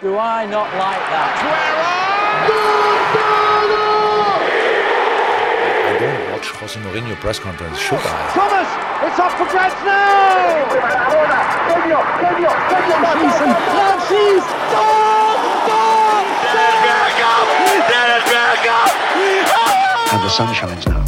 Do I not like that? I don't watch Jose Mourinho press conference, should I? Thomas, it's up for grabs now. Season, Francis, And the sun shines now.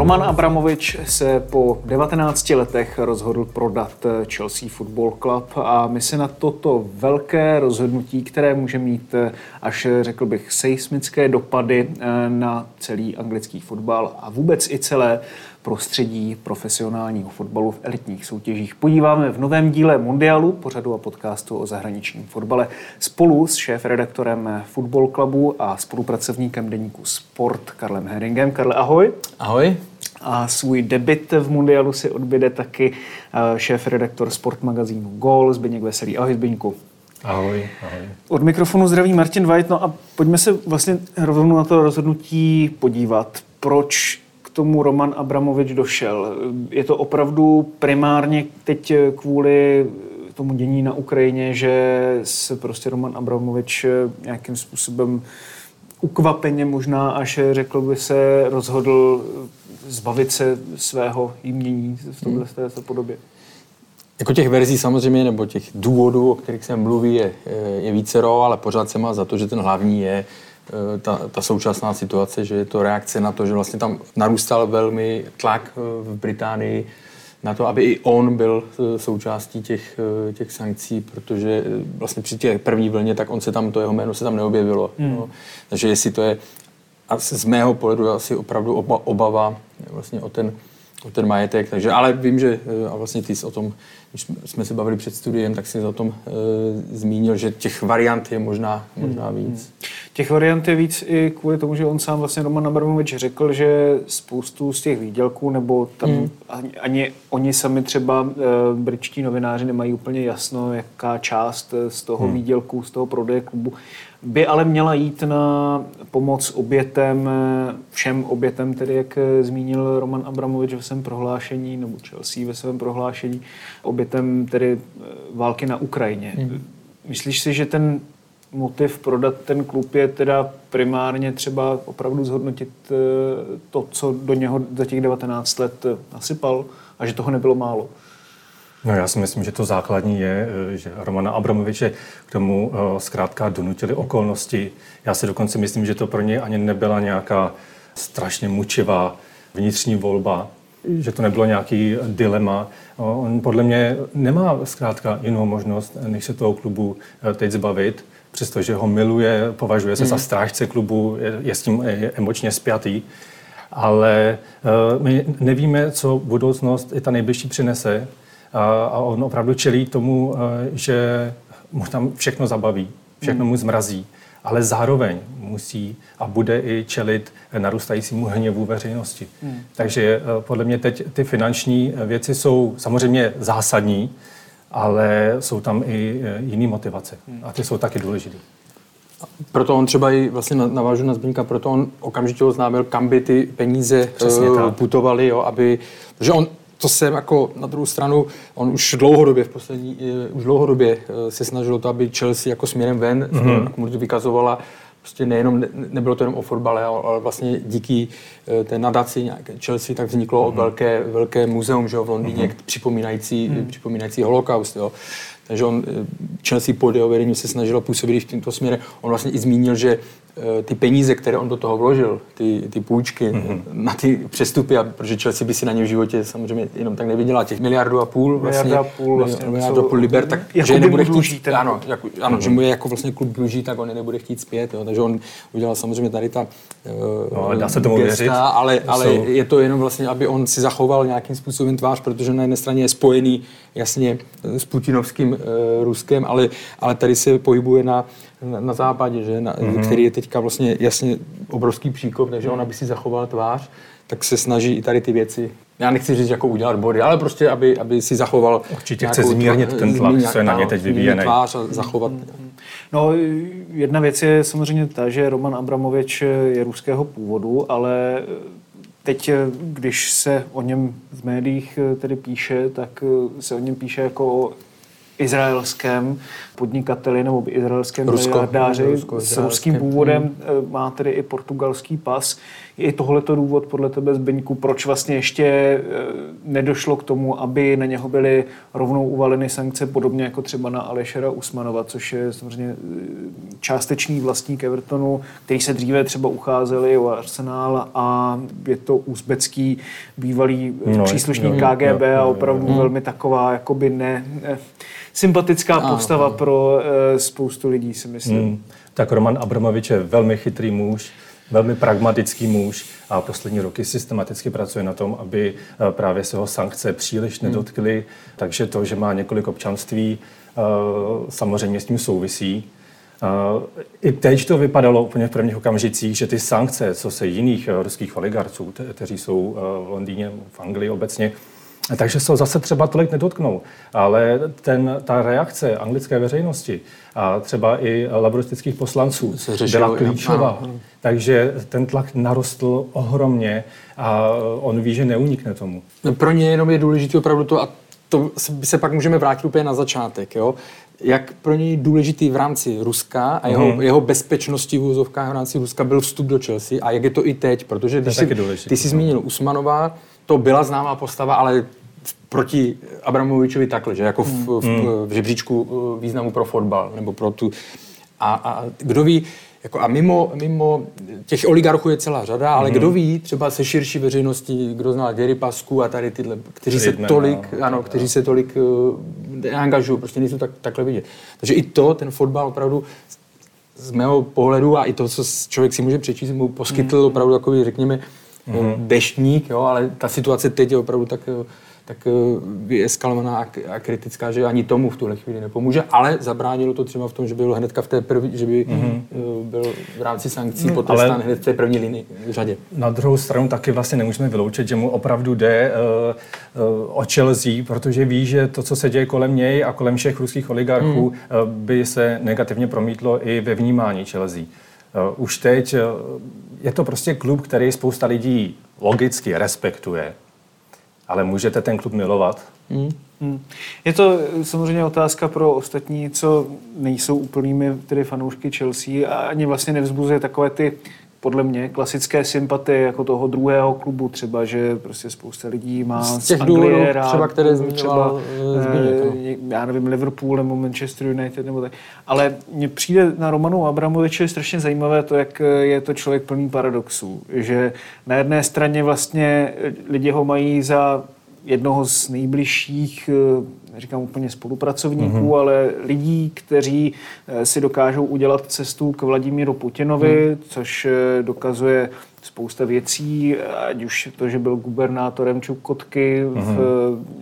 Roman Abramovič se po 19 letech rozhodl prodat Chelsea Football Club a my se na toto velké rozhodnutí, které může mít až řekl bych seismické dopady na celý anglický fotbal a vůbec i celé prostředí profesionálního fotbalu v elitních soutěžích. Podíváme v novém díle Mundialu, pořadu a podcastu o zahraničním fotbale spolu s šéf-redaktorem Football Clubu a spolupracovníkem deníku Sport Karlem Heringem. Karle, ahoj. Ahoj. A svůj debit v Mundialu si odběde taky eh, šéf-redaktor sport magazínu Gol Zbyněk Veselý. Ahoj Zbyňku. Ahoj, ahoj. Od mikrofonu zdraví Martin White. No a pojďme se vlastně rovnou na to rozhodnutí podívat. Proč k tomu Roman Abramovič došel? Je to opravdu primárně teď kvůli tomu dění na Ukrajině, že se prostě Roman Abramovič nějakým způsobem ukvapeně možná, až řekl by se, rozhodl zbavit se svého jmění v tomhle hmm. této podobě? Jako těch verzí samozřejmě, nebo těch důvodů, o kterých se mluví, je, je vícero, ale pořád se má za to, že ten hlavní je eh, ta, ta současná situace, že je to reakce na to, že vlastně tam narůstal velmi tlak eh, v Británii na to, aby i on byl eh, součástí těch, těch sankcí, protože vlastně při té první vlně, tak on se tam, to jeho jméno se tam neobjevilo. Hmm. No. Takže jestli to je a z mého pohledu asi opravdu oba, obava vlastně o ten, o ten majetek. Takže, ale vím, že a vlastně ty o tom, když jsme se bavili před studiem, tak jsi o tom e, zmínil, že těch variant je možná, možná hmm. Těch variant je víc i kvůli tomu, že on sám vlastně Roman Abramovič řekl, že spoustu z těch výdělků, nebo tam hmm. ani, ani oni sami třeba e, britští novináři nemají úplně jasno, jaká část z toho hmm. výdělku, z toho prodeje klubu by ale měla jít na pomoc obětem, všem obětem, tedy jak zmínil Roman Abramovič ve svém prohlášení, nebo Chelsea ve svém prohlášení, obětem tedy eh, války na Ukrajině. Hmm. Myslíš si, že ten motiv prodat ten klub je teda primárně třeba opravdu zhodnotit eh, to, co do něho za těch 19 let nasypal a že toho nebylo málo? No já si myslím, že to základní je, eh, že Romana Abramoviče k tomu eh, zkrátka donutili okolnosti. Já si dokonce myslím, že to pro ně ani nebyla nějaká strašně mučivá vnitřní volba, že to nebylo nějaký dilema. On podle mě nemá zkrátka jinou možnost, než se toho klubu eh, teď zbavit, přestože ho miluje, považuje se mm. za mhm. strážce klubu, je, je s tím emočně spjatý. Ale my nevíme, co budoucnost i ta nejbližší přinese a on opravdu čelí tomu, že mu tam všechno zabaví, všechno mu zmrazí, ale zároveň musí a bude i čelit narůstajícímu hněvu veřejnosti. Hmm. Takže podle mě teď ty finanční věci jsou samozřejmě zásadní, ale jsou tam i e, jiné motivace a ty jsou taky důležité. Proto on třeba i vlastně navážu na Zbyňka, proto on okamžitě oznámil, kam by ty peníze Přesně putovaly, jo, aby, že on to jsem jako na druhou stranu, on už dlouhodobě v poslední, eh, už dlouhodobě se snažil to, aby Chelsea jako směrem ven mm-hmm. to vykazovala prostě nejenom, ne, nebylo to jenom o fotbale, ale vlastně díky eh, té nadaci Chelsea tak vzniklo mm-hmm. velké, velké muzeum že jo, v Londýně, mm-hmm. připomínající, mm-hmm. připomínající holokaust. Jo. Takže on, Chelsea pod jeho vedením se snažilo působit v tomto směru. On vlastně i zmínil, že Eh, ty peníze, které on do toho vložil, ty, ty půjčky mm-hmm. na ty přestupy, a, protože Chelsea by si na ně v životě samozřejmě jenom tak nevydělala těch miliardu a půl, vlastně, miliardu a půl, vlastně, miliardu a půl liber, tak jako že nebude chtít, ten ano, jako, ano mm-hmm. že mu je jako vlastně klub dluží, tak on je nebude chtít zpět, jo, takže on udělal samozřejmě tady ta uh, no, ale dá se tomu gesta, věřit. ale, ale jsou... je to jenom vlastně, aby on si zachoval nějakým způsobem tvář, protože na jedné straně je spojený jasně s putinovským uh, Ruskem, ale, ale tady se pohybuje na na, na západě, že? Na, mm-hmm. který je teďka vlastně jasně obrovský příkop, takže on, aby si zachoval tvář, tak se snaží i tady ty věci já nechci říct, jako udělat body, ale prostě, aby, aby si zachoval... Určitě chce zmírnit ten tlak, co je na ně teď vyvíjený. Tvář a zachovat. No, jedna věc je samozřejmě ta, že Roman Abramovič je ruského původu, ale teď, když se o něm v médiích tedy píše, tak se o něm píše jako o izraelském podnikateli nebo izraelském Rusko. miliardáři Rusko, s ruským původem, eh, má tedy i portugalský pas. Je i tohleto důvod podle tebe, Zbyňku, proč vlastně ještě eh, nedošlo k tomu, aby na něho byly rovnou uvaleny sankce, podobně jako třeba na Alešera Usmanova, což je samozřejmě eh, částečný vlastník Evertonu, který se dříve třeba ucházeli o Arsenal a je to uzbecký bývalý No, no, příslušník jo, KGB jo, jo, a jo. opravdu velmi taková jakoby ne, ne sympatická postava pro uh, spoustu lidí, si myslím. Hmm. Tak Roman Abramovič je velmi chytrý muž, velmi pragmatický muž a poslední roky systematicky pracuje na tom, aby eh, právě se ho sankce příliš nedotkly. Takže to, že má několik občanství, eh, samozřejmě s tím souvisí. Eh, I teď to vypadalo úplně v prvních okamžicích, že ty sankce, co se jiných eh, ruských oligarců, te- kteří jsou eh, v Londýně, v Anglii obecně, takže se ho zase třeba tolik nedotknou. Ale ten, ta reakce anglické veřejnosti a třeba i laboristických poslanců byla klíčová. ano. Takže ten tlak narostl ohromně a on ví, že neunikne tomu. No, Pro ně jenom je důležité opravdu to, a to se- pak můžeme vrátit úplně na začátek, jo? jak pro něj důležitý v rámci Ruska a jeho, Mhm. jeho bezpečnosti v úzovkách v rámci Ruska byl vstup do Chelsea a jak je to i teď, protože když taky si, důležitý, ty jsi zmínil Usmanová, to byla známá postava, ale proti Abramovičovi takhle, že jako v, v, Mhm. v žebříčku eh, významu pro fotbal nebo pro tu. A, a kdo ví, jako a mimo, mimo těch oligarchů je celá řada, ale kdo ví, třeba se širší veřejností, kdo zná Gary Pasku a tady tyhle, kteří se tolik, no, ano, kteří se tolik uh, neangažují, prostě nejsou tak, takhle vidět. Takže i to, ten fotbal opravdu z mého pohledu a i to, co člověk si může přečíst, mu poskytl opravdu takový, řekněme, mm. deštník, jo, ale ta situace teď je opravdu tak, eh, tak eh, vyeskalovaná a, kritická, že ani tomu v tuhle chvíli nepomůže, ale zabránilo to třeba v tom, že byl hnedka v té první, že by mm. byl v rámci sankcí mm, potrestán ale- hned v té první linii, řadě. Na druhou stranu taky vlastně nemůžeme vyloučit, že mu opravdu jde uh, uh, o Chelsea, protože ví, že to, co se děje kolem něj a kolem všech ruských oligarchů, uh, by se negativně promítlo i ve vnímání Chelsea. Uh, už teď uh, je to prostě klub, který spousta lidí logicky respektuje, ale můžete ten klub milovat. Hmm. Je to eh, samozřejmě otázka pro ostatní, co nejsou úplnými tedy fanoušky Chelsea a ani vlastně nevzbuzuje takové ty podle mě klasické sympatie jako toho druhého klubu třeba, že prostě spousta lidí má Z těch důvodů třeba, které zmiňoval, eh, Zbyněk, ano. eh, já nevím, Liverpool nebo Manchester United nebo tak. Ale mně přijde na Romanu Abramoviče strašně zajímavé to, jak je to člověk plný paradoxů. Že na jedné straně vlastně lidi ho mají za jednoho z nejbližších, eh, neříkám úplně spolupracovníků, mm-hmm. ale lidí, kteří eh, si dokážou udělat cestu k Vladimíru Putinovi, mm. což eh, dokazuje spousta věcí, ať už to, že byl gubernátorem Čukotky v,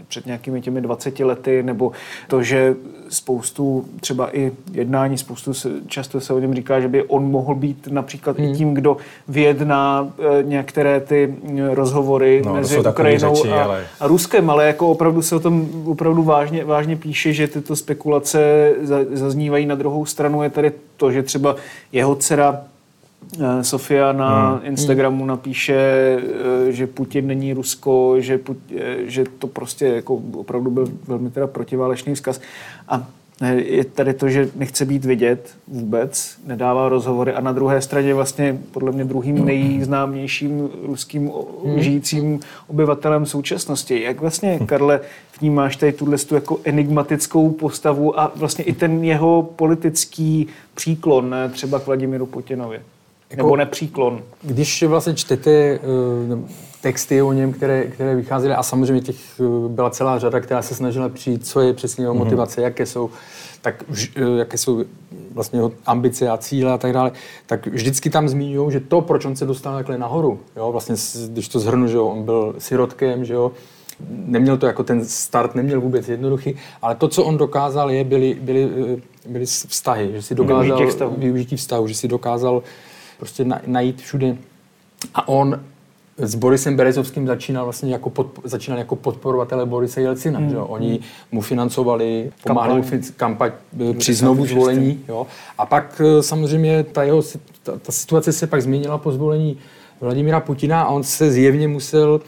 před nějakými těmi 20 lety, nebo to, že spoustu třeba i jednání, spoustu se, často se o něm říká, že by on mohl být například i tím, kdo vyjedná eh, některé ty eh, rozhovory No, mezi Ukrajinou řeči, a, ale- a Ruskem, ale jako opravdu se o tom opravdu vážně, vážně píše, že tyto spekulace za- zaznívají na druhou stranu. Je tady to, že třeba jeho dcera Sofia na Hmm. Instagramu napíše, eh, že Putin není Rusko, že, Put- eh, že to prostě jako opravdu byl velmi teda protiválečný vzkaz. A eh, je tady to, že nechce být vidět vůbec, nedává rozhovory a na druhé straně vlastně podle mě druhým nejznámějším ruským o- žijícím obyvatelem současnosti. Jak vlastně, Karle, vnímáš tady tuhle jako enigmatickou postavu a vlastně i ten jeho politický příklon eh, třeba k Vladimíru Putinovi? Jako- Nebo nepříklon? Když vlastně čtete uh, texty o něm, které, které vycházely, a samozřejmě těch uh, byla celá řada, která se snažila přijít, co je přesně jeho motivace, jaké jsou, tak uh, jaké jsou vlastně jeho ambice a cíle a tak dále, tak vždycky tam zmiňují, že to, proč on se dostal takhle nahoru, jo, vlastně, když to zhrnu, že jo, on byl sirotkem, že jo, neměl to jako ten start, neměl vůbec jednoduchý, ale to, co on dokázal, je, byly, byly, eh, byly vztahy, že si dokázal Využití vztahu. využití vztahu, že si dokázal prostě na, najít všude. A on s Borisem Berezovským začínal vlastně jako, podp- začínal jako podporovatele Borise Jelcina. Mm. Že? Oni mu financovali, pomáhali mu Kampaň. eh, při znovu zvolení. Jo. A pak eh, samozřejmě ta, jeho, ta, ta situace se pak změnila po zvolení Vladimíra Putina a on se zjevně musel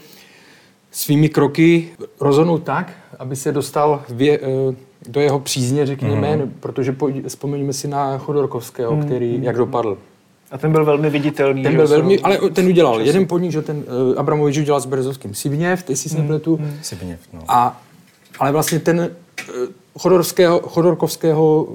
svými kroky rozhodnout tak, aby se dostal vě, eh, do jeho přízně, řekněme, mm. protože vzpomeňme si na Chodorkovského, mm. který jak dopadl. A ten byl velmi viditelný. Ten byl velmi, ale ten udělal jeden podnik, že ten uh, Abramovič udělal s Berezovským Sivněv, ty si se nepletu. Sibněv, no. A, ale vlastně ten uh, Chodorského, Chodorkovského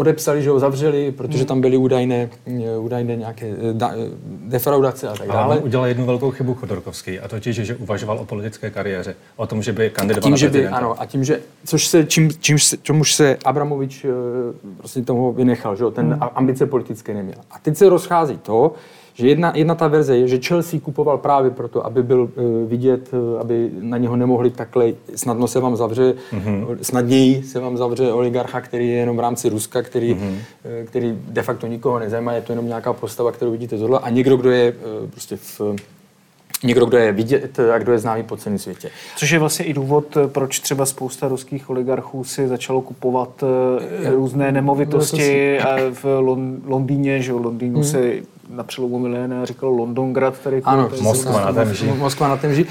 odepsali, že ho zavřeli, protože tam byly údajné, eh, údajné nějaké eh, da, eh, defraudace a tak Ale dále. on udělal jednu velkou chybu Chodorkovský, a totiž, že uvažoval o politické kariéře, o tom, že by kandidoval tím, na že by, prezidenta. ano, a tím, že, což se, čím, čím, se- čemuž se Abramovič prostě tomu vynechal, že jo, ten Hmm. ambice politické neměl. A teď se rozchází to, že jedna, jedna ta verze je, že Chelsea kupoval právě proto, aby byl uh, vidět, uh, aby na něho nemohli takhle, snadno se vám zavře, Mhm. mm-hmm. snadněji se vám zavře oligarcha, který je jenom v rámci Ruska, který, Mhm. mm-hmm. uh, který de facto nikoho nezajímá, je to jenom nějaká postava, kterou vidíte tohle, a někdo, kdo je uh, prostě v Někdo, kdo je vidět a kdo je známý po celém světě. Což je vlastně i důvod, proč třeba spousta ruských oligarchů si začalo kupovat eh, různé nemovitosti a v Lon- Londýně, že v Londýnu se na přelomu milénia říkalo Londongrad, tady Ano, tady Moskva na Temži. Moskva na Temži.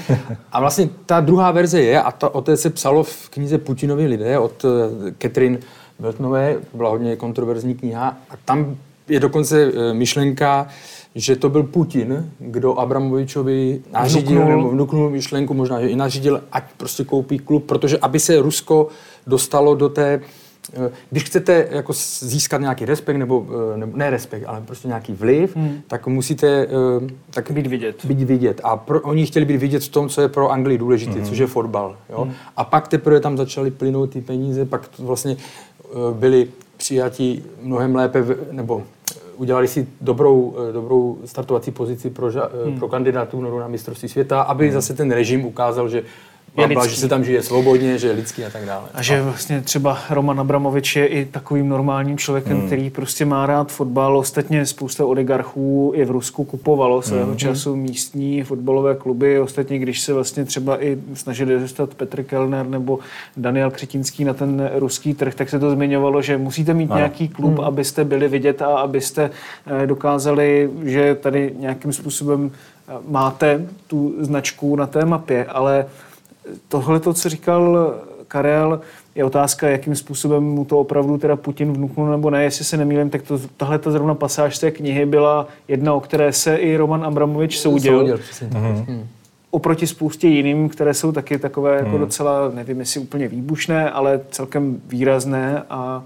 A vlastně ta druhá verze je, a ta, o té se psalo v knize Putinovi lidé od eh, Catherine Beltnové, to byla hodně kontroverzní kniha, a tam je dokonce eh, myšlenka, že to byl Putin, kdo Abramovičovi nařídil, Vnuknul. nebo vnuknul myšlenku, možná, že i nařídil, ať prostě koupí klub, protože aby se Rusko dostalo do té když chcete jako získat nějaký respekt, nebo, eh, nebo ne respekt, ale prostě nějaký vliv, hmm. tak musíte eh, tak Být vidět. být vidět. A pro, oni chtěli být vidět v tom, co je pro Anglii důležité, mm. což je fotbal. Jo? Mm. A pak teprve tam začaly plynout ty peníze, pak to vlastně byli přijati mnohem lépe, nebo eh, udělali si dobrou, eh, dobrou startovací pozici pro, ža, mm. pro kandidaturu na mistrovství světa, aby mm. zase ten režim ukázal, že, lidský. že se tam žije svobodně, že je lidský a tak dále. A že vlastně třeba Roman Abramovič je i takovým normálním člověkem, hmm. který prostě má rád fotbal. Ostatně spousta oligarchů i v Rusku kupovalo svého hmm. času místní fotbalové kluby. Ostatně, když se vlastně třeba i snažili dostat Petr Kellner nebo Daniel Křetínský na ten ruský trh, tak se to zmiňovalo, že musíte mít Ano. nějaký klub, hmm. abyste byli vidět a abyste eh, dokázali, že tady nějakým způsobem eh, máte tu značku na té mapě, ale tohle, to, co říkal Karel, je otázka, jakým způsobem mu to opravdu teda Putin vnuknul nebo ne. Jestli se nemýlím, tak to, tahle ta zrovna pasáž té knihy byla jedna, o které se i Roman Abramovič soudil. Soudil, přesně tak. Mm. Oproti spoustě jiným, které jsou taky takové jako docela, nevím jestli úplně výbušné, ale celkem výrazné a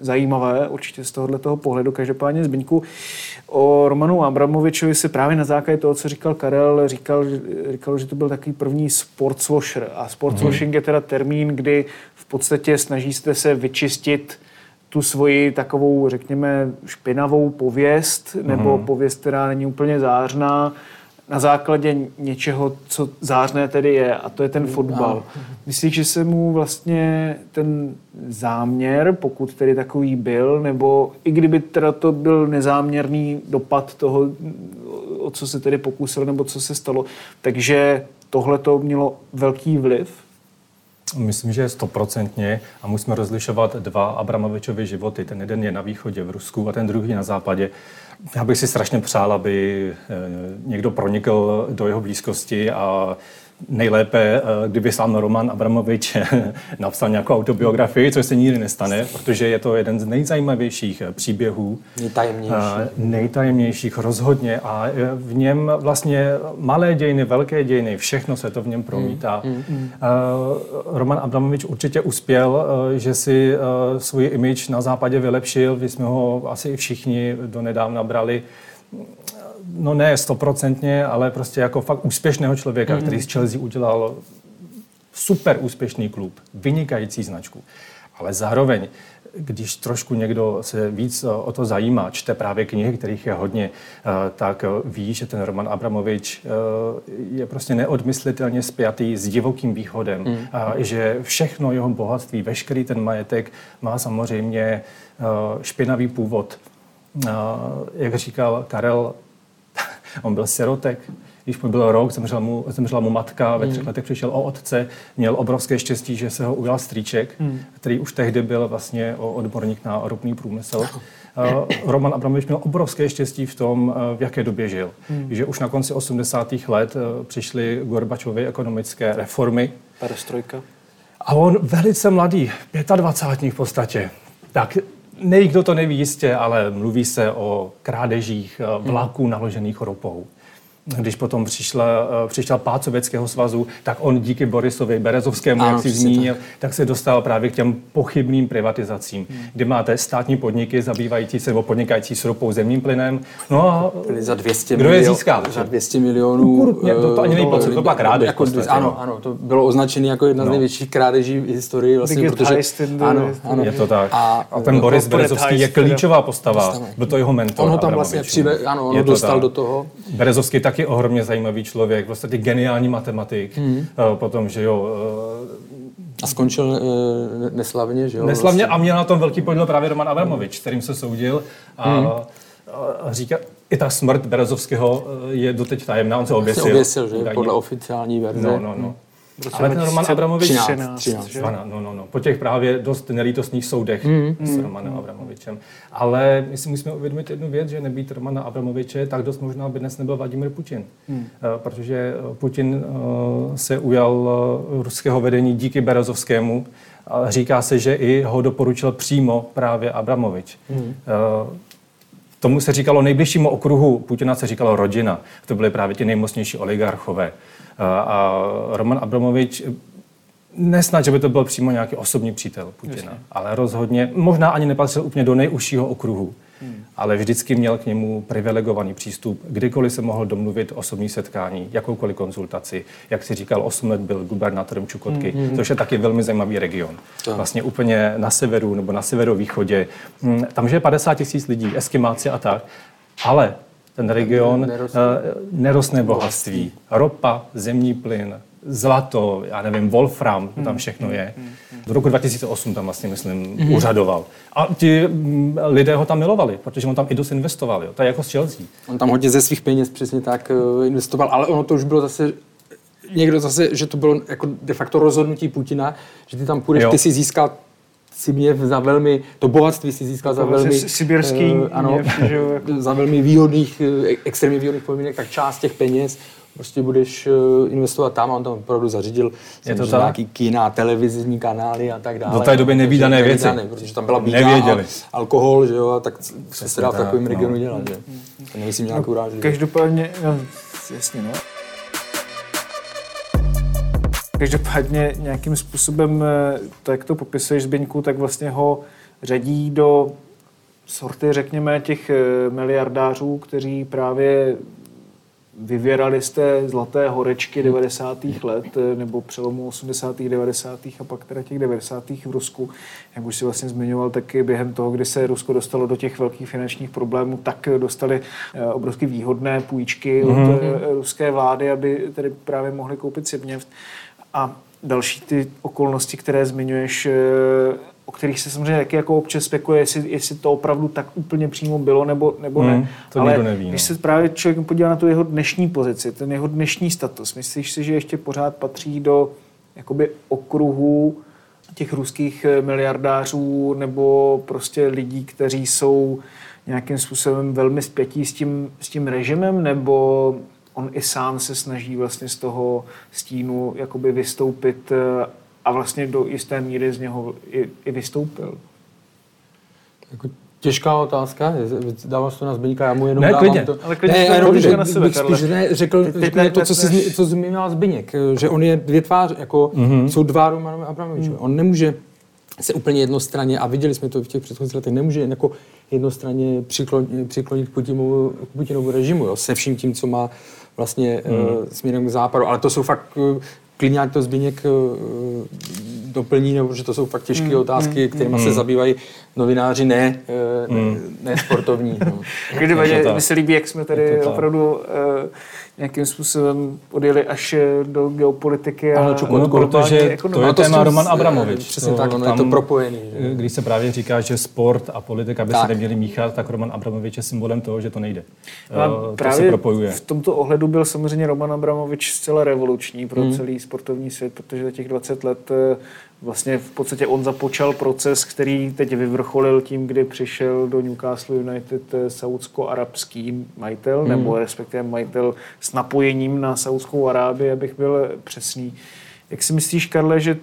zajímavé, určitě z tohohle toho pohledu. Každopádně Zbyňku, o Romanu Abramovičovi se právě na základě toho, co říkal Karel, říkal, říkal že to byl takový první sportswasher. A sportswashing je teda termín, kdy v podstatě snažíte se vyčistit tu svoji takovou, řekněme, špinavou pověst, nebo pověst, která není úplně zářná, na základě něčeho, co zářné tedy je, a to je ten fotbal. Myslíš, že se mu vlastně ten záměr, pokud tedy takový byl, nebo i kdyby teda to byl nezáměrný dopad toho, o co se tedy pokusil, nebo co se stalo, takže tohle to mělo velký vliv? Myslím, že stoprocentně a musíme rozlišovat dva Abramovičovy životy. Ten jeden je na východě v Rusku a ten druhý na západě. Já bych si strašně přál, aby eh, někdo pronikl do jeho blízkosti a nejlépe, eh, kdyby sám Roman Abramovič napsal nějakou autobiografii, což se nikdy nestane, protože je to jeden z nejzajímavějších eh, příběhů Nejtajemnější. Eh, nejtajemnějších rozhodně a v něm vlastně malé dějiny, velké dějiny, všechno se to v něm promítá. Mm, Roman Abramovič určitě uspěl, že si svůj image na západě vylepšil, vy jsme ho asi i všichni donedávna brali no ne stoprocentně, ale prostě jako fakt úspěšného člověka, který z Chelsea udělal super úspěšný klub, vynikající značku. Ale zároveň, když trošku někdo se víc o to zajímá, čte právě knihy, kterých je hodně, eh, tak ví, že ten Roman Abramovič eh, je prostě neodmyslitelně spjatý s divokým východem. Mm. A že všechno jeho bohatství, veškerý ten majetek má samozřejmě eh, špinavý původ. Jak říkal Karel, on byl sirotek, když mu byl rok, zemřela mu, zemřela mu matka, ve třech letech přišel o otce, měl obrovské štěstí, že se ho ujal strýček, který už tehdy byl vlastně odborník na ropný průmysl. Uh, Roman Abramovič měl obrovské štěstí v tom, uh, v jaké době žil. Že už na konci 80. let uh, přišly Gorbačovy ekonomické reformy, Perestrojka. A on velice mladý, 25 v podstatě, tak Nikdo to neví jistě, ale mluví se o krádežích eh, vlaků naložených ropou když potom přišla, eh, přišel pád Sovětského svazu, tak on díky Borisovi Berezovskému, ano, jak si zmínil, tak. tak se dostal právě k těm pochybným privatizacím, hmm. kdy máte státní podniky zabývající se nebo podnikající s ropou zemním plynem. No a Byli za 200 kdo je získal? Za 200 milionů. No, to, to ani není to byla krádež. Jako, podstatě, ano, no. ano, to bylo označené jako jedna no. z největších krádeží v historii. Vlastně, protože, ano, ano, je to tak. A, a ten Boris Berezovský je klíčová postava. Byl to jeho mentor. On ho tam vlastně přive, ano, on dostal do toho. Berezovský tak taky ohromně zajímavý člověk, vlastně geniální matematik, mm. potom, že jo... Eh, a skončil uh, neslavně, že jo? Neslavně vlastně. a měl na tom velký podíl právě Roman Abramovič, kterým se soudil a, mm. a říká, i ta smrt Berezovského je doteď tajemná, on se vlastně oběsil. oběsil, že? Podle oficiální verze. No, no, no. Ale ten Roman Abramovič... 13, 13, 13, no, no, no. Po těch právě dost nelítostných soudech mm, s Romanem mm. Abramovičem. Ale my si musíme uvědomit jednu věc, že nebýt Romana Abramoviče, tak dost možná by dnes nebyl Vladimir Putin. Mm. Protože eh, Putin uh, se ujal ruského vedení díky Berezovskému. Říká se, že i ho doporučil přímo právě Abramovič. Mm. Uh, tomu se říkalo nejbližšímu okruhu Putina se říkalo rodina. To byly právě ti nejmocnější oligarchové. A Roman Abramovič Nesnad, že by to byl přímo nějaký osobní přítel Putina, Jasně. ale rozhodně, možná ani nepatřil úplně do nejužšího okruhu, hmm. ale vždycky měl k němu privilegovaný přístup. Kdykoliv se mohl domluvit osobní setkání, jakoukoliv konzultaci. Jak si říkal, 8 let byl gubernátorem Čukotky, hmm. hmm. což je taky velmi zajímavý region. To. Vlastně úplně na severu nebo na severovýchodě. Hmm, tam je 50 tisíc lidí, eskimáci a tak. Ale ten region nerostné, uh, nerostné bohatství, ropa, zemní plyn, zlato, já nevím, wolfram, to tam všechno je. Do roku 2008 tam vlastně, myslím, mm. úřadoval. A ti mm, lidé ho tam milovali, protože on tam i dost investoval. Jo. To je jako s Chelsea. On tam hodně ze svých peněz přesně tak uh, investoval, ale ono to už bylo zase někdo zase, že to bylo jako de facto rozhodnutí Putina, že ty tam půjdeš, jo. ty si získal si mě za velmi, to bohatství si získal za velmi... Sibirský uh, ano, měv, že jo, jako... za velmi výhodných, e, extrémně výhodných podmínek, tak část těch peněz prostě budeš uh, investovat tam a on tam opravdu zařídil je to nějaký kina, televizní kanály a tak dále. Do té doby nevýdané věci. Nevídané, protože tam byla bída Nevěděli. a alkohol, že jo, a tak co se dá v takovém no. regionu dělat, že? To nemyslím nějakou no, urážlivou. Každopádně, no, jasně, no. Každopádně nějakým způsobem, eh, to, jak to popisuješ Zbyňku, tak vlastně ho řadí do sorty, řekněme, těch eh, miliardářů, kteří právě vyvěrali z té zlaté horečky 90. let, eh, nebo přelomu 80. 90. a pak teda těch 90. v Rusku. Jak už si vlastně zmiňoval, taky během toho, kdy se Rusko dostalo do těch velkých finančních problémů, tak dostali obrovsky výhodné půjčky mm-hmm. od ruské vlády, aby tedy právě mohli koupit Sibněv. A další ty okolnosti, které zmiňuješ, eh, o kterých se samozřejmě taky jako občas spekuluje, jestli, jestli to opravdu tak úplně přímo bylo nebo, nebo hmm, ne. To Ale neví, když no. se právě člověk podívá na tu jeho dnešní pozici, ten jeho dnešní status, myslíš si, že ještě pořád patří do jakoby okruhu těch ruských eh, miliardářů nebo prostě lidí, kteří jsou nějakým způsobem velmi spětí s tím, s tím režimem, nebo on i sám se snaží vlastně z toho stínu jakoby vystoupit eh, a vlastně do jisté míry z něho i, i vystoupil. Jako těžká otázka, dávám to na Zbyňka, já mu jenom ne, dávám klidně. to. Ale klidně ne, jenom, že na sebe, bych spíš ne, řekl, teď, řekl to, co, si, co zmínil Zbyněk, že on je dvě tváře, jako mm-hmm. jsou dva Romanové Abramoviče. Mm. On nemůže se úplně jednostranně, a viděli jsme to v těch předchozích letech, nemůže jako jednostranně přiklonit, přiklonit k Putinovu, k Putinovu režimu, jo, se vším tím, co má vlastně hmm. uh, směrem k západu. Ale to jsou fakt, uh, klidně ať to Zbigněk uh, doplní, nebo že to jsou fakt těžké hmm. otázky, hmm. kterými hmm. se zabývají novináři, ne, uh, hmm. ne, ne sportovní. no. Mně se líbí, jak jsme tady opravdu uh, nějakým způsobem odjeli až do geopolitiky a no, protože ekonomii. to je téma Roman Abramovič. Přesně to, tak, ono je to propojený. Že? Když se právě říká, že sport a politika by tak. se neměli míchat, tak Roman Abramovič je symbolem toho, že to nejde. A to právě se propojuje. v tomto ohledu byl samozřejmě Roman Abramovič zcela revoluční pro hmm. celý sportovní svět, protože za těch 20 let eh, vlastně v podstatě on započal proces, který teď vyvrcholil tím, kdy přišel do Newcastle United eh, saudsko-arabský majitel, mm. nebo respektive majitel s napojením na Saudskou Arábii, abych byl přesný. Jak si myslíš, Karle, že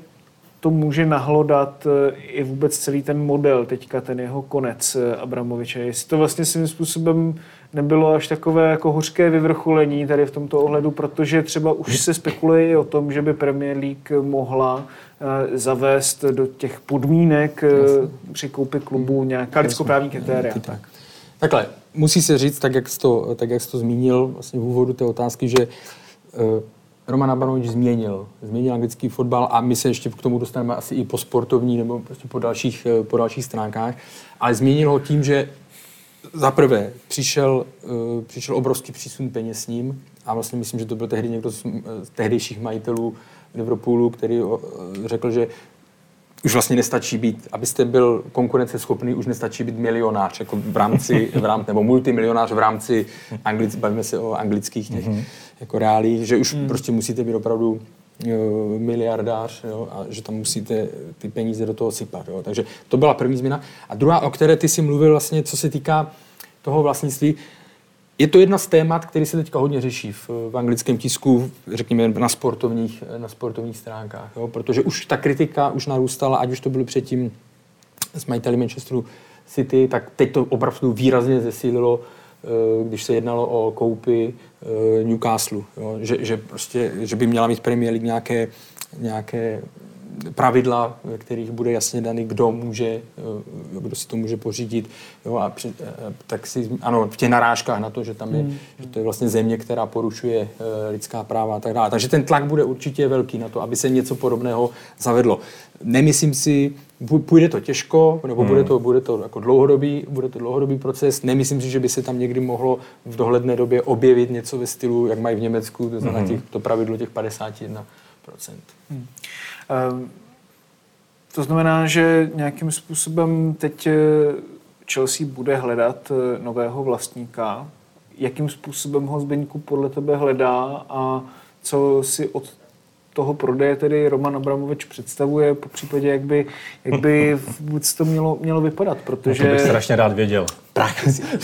to může nahlodat eh, i vůbec celý ten model, teďka ten jeho konec eh, Abramoviče. Jestli to vlastně svým způsobem nebylo až takové jako hořké vyvrcholení tady v tomto ohledu, protože třeba už se spekuluje i o tom, že by Premier League mohla eh, zavést do těch podmínek při koupi klubu nějaká lidskoprávní kritéria. Tak. Takhle, musí se říct, tak jak jsi to, tak jak jsi to zmínil vlastně v úvodu té otázky, že Roman Abramovič změnil. Změnil anglický fotbal a my se ještě k tomu dostaneme asi i po sportovní nebo prostě po dalších, eh, po dalších stránkách. Ale změnil ho tím, že za prvé přišel, uh, přišel obrovský přísun peněz s ním a vlastně myslím, že to byl tehdy někdo z, z tehdejších majitelů Liverpoolu, který uh, řekl, že už vlastně nestačí být, abyste byl konkurenceschopný, už nestačí být milionář jako v rámci, v rámci nebo multimilionář v rámci, anglic, bavíme se o anglických těch mm-hmm. jako reálích, že už mm. prostě musíte být opravdu miliardář jo, a že tam musíte ty peníze do toho sypat. Jo. Takže to byla první změna. A druhá, o které ty si mluvil vlastně, co se týká toho vlastnictví, je to jedna z témat, který se teďka hodně řeší v, v anglickém tisku, řekněme na sportovních, na sportovních stránkách, jo? protože už ta kritika už narůstala, ať už to bylo předtím s majiteli Manchesteru City, tak teď to opravdu výrazně zesílilo, když se jednalo o koupy eh, Newcastle, jo? Že, že, prostě, že by měla mít Premier League nějaké, nějaké pravidla, ve kterých bude jasně daný, kdo může, eh, kdo si to může pořídit. Jo, a při, eh, tak si, ano, v těch narážkách na to, že tam je, hmm. že to je vlastně země, která porušuje eh, lidská práva a tak dále. Takže ten tlak bude určitě velký na to, aby se něco podobného zavedlo. Nemyslím si, půjde to těžko, nebo hmm. bude to, bude to jako dlouhodobý, bude to dlouhodobý proces. Nemyslím si, že by se tam někdy mohlo v dohledné době objevit něco ve stylu, jak mají v Německu, to znamená hmm. těch, to pravidlo těch 51%. Hmm. Ehm, to znamená, že nějakým způsobem teď eh, Chelsea bude hledat eh, nového vlastníka. Jakým způsobem ho Zbeňku podle tebe hledá a co si od toho prodeje tedy Roman Abramovič představuje, po případě, jak by, jak by vůbec to mělo, mělo vypadat, protože... No to bych strašně rád věděl. Právě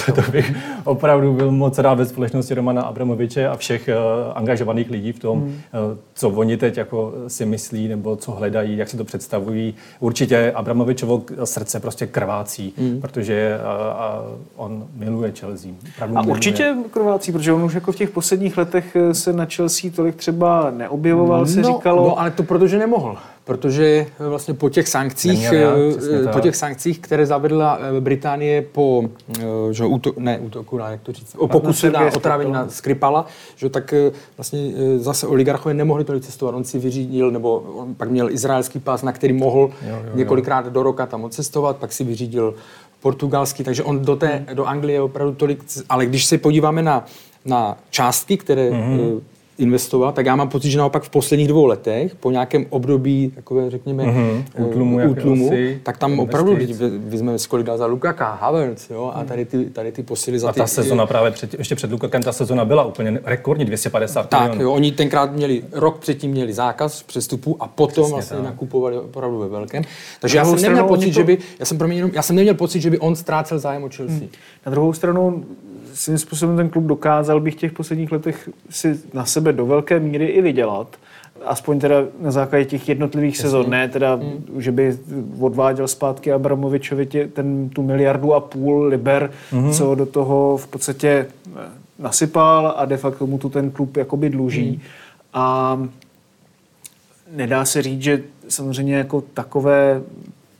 to bych opravdu byl moc rád ve společnosti Romana Abramoviče a všech uh, angažovaných lidí v tom, hmm. uh, co oni teď jako si myslí nebo co hledají, jak si to představují. Určitě Abramovičovo srdce prostě krvácí, hmm. protože uh, uh, on miluje Chelsea. A miluje. určitě krvácí, protože on už jako v těch posledních letech se na Chelsea tolik třeba neobjevoval, hmm. se no, říkalo. No, ale to protože nemohl protože vlastně po těch sankcích, já, eh, po těch sankcích, které zavedla eh, Británie po eh, že, úto, ne, útoku, na, jak to říct, o pokusu na otrávení na Skripala, že tak vlastně zase oligarchové nemohli tolik cestovat. On si vyřídil, nebo on pak měl izraelský pás, na který mohl jo, jo, jo. několikrát do roka tam odcestovat, pak si vyřídil portugalský, takže on do, té, do Anglie opravdu tolik, ale když se podíváme na, na částky, které mm-hmm investoval, tak já mám pocit, že naopak v posledních dvou letech, po nějakém období, takové řekněme, mm-hmm. útlumu, útlumu tak tam opravdu lidi vezmeme, kolik dal za Lukaka, Havertz, jo, a tady ty, tady ty posily za a ty... A ta sezona právě před, ještě před Lukakem, ta sezona byla úplně rekordní, 250 Tak, milionů. jo, oni tenkrát měli, rok předtím měli zákaz přestupu a potom Přesně vlastně tak. nakupovali opravdu ve velkém. Takže já jsem neměl pocit, to... že by, já jsem, promiň, já jsem neměl pocit, že by on ztrácel zájem o Chelsea. Hmm. Na druhou stranu svým způsobem ten klub dokázal bych v těch posledních letech si na sebe do velké míry i vydělat. Aspoň teda na základě těch jednotlivých Jasně. sezon, ne teda, hmm. že by odváděl zpátky Abramovičovi tě, ten, tu miliardu a půl liber, hmm. co do toho v podstatě eh, nasypal a de facto mu tu ten klub jakoby dluží. Hmm. A nedá se říct, že samozřejmě jako takové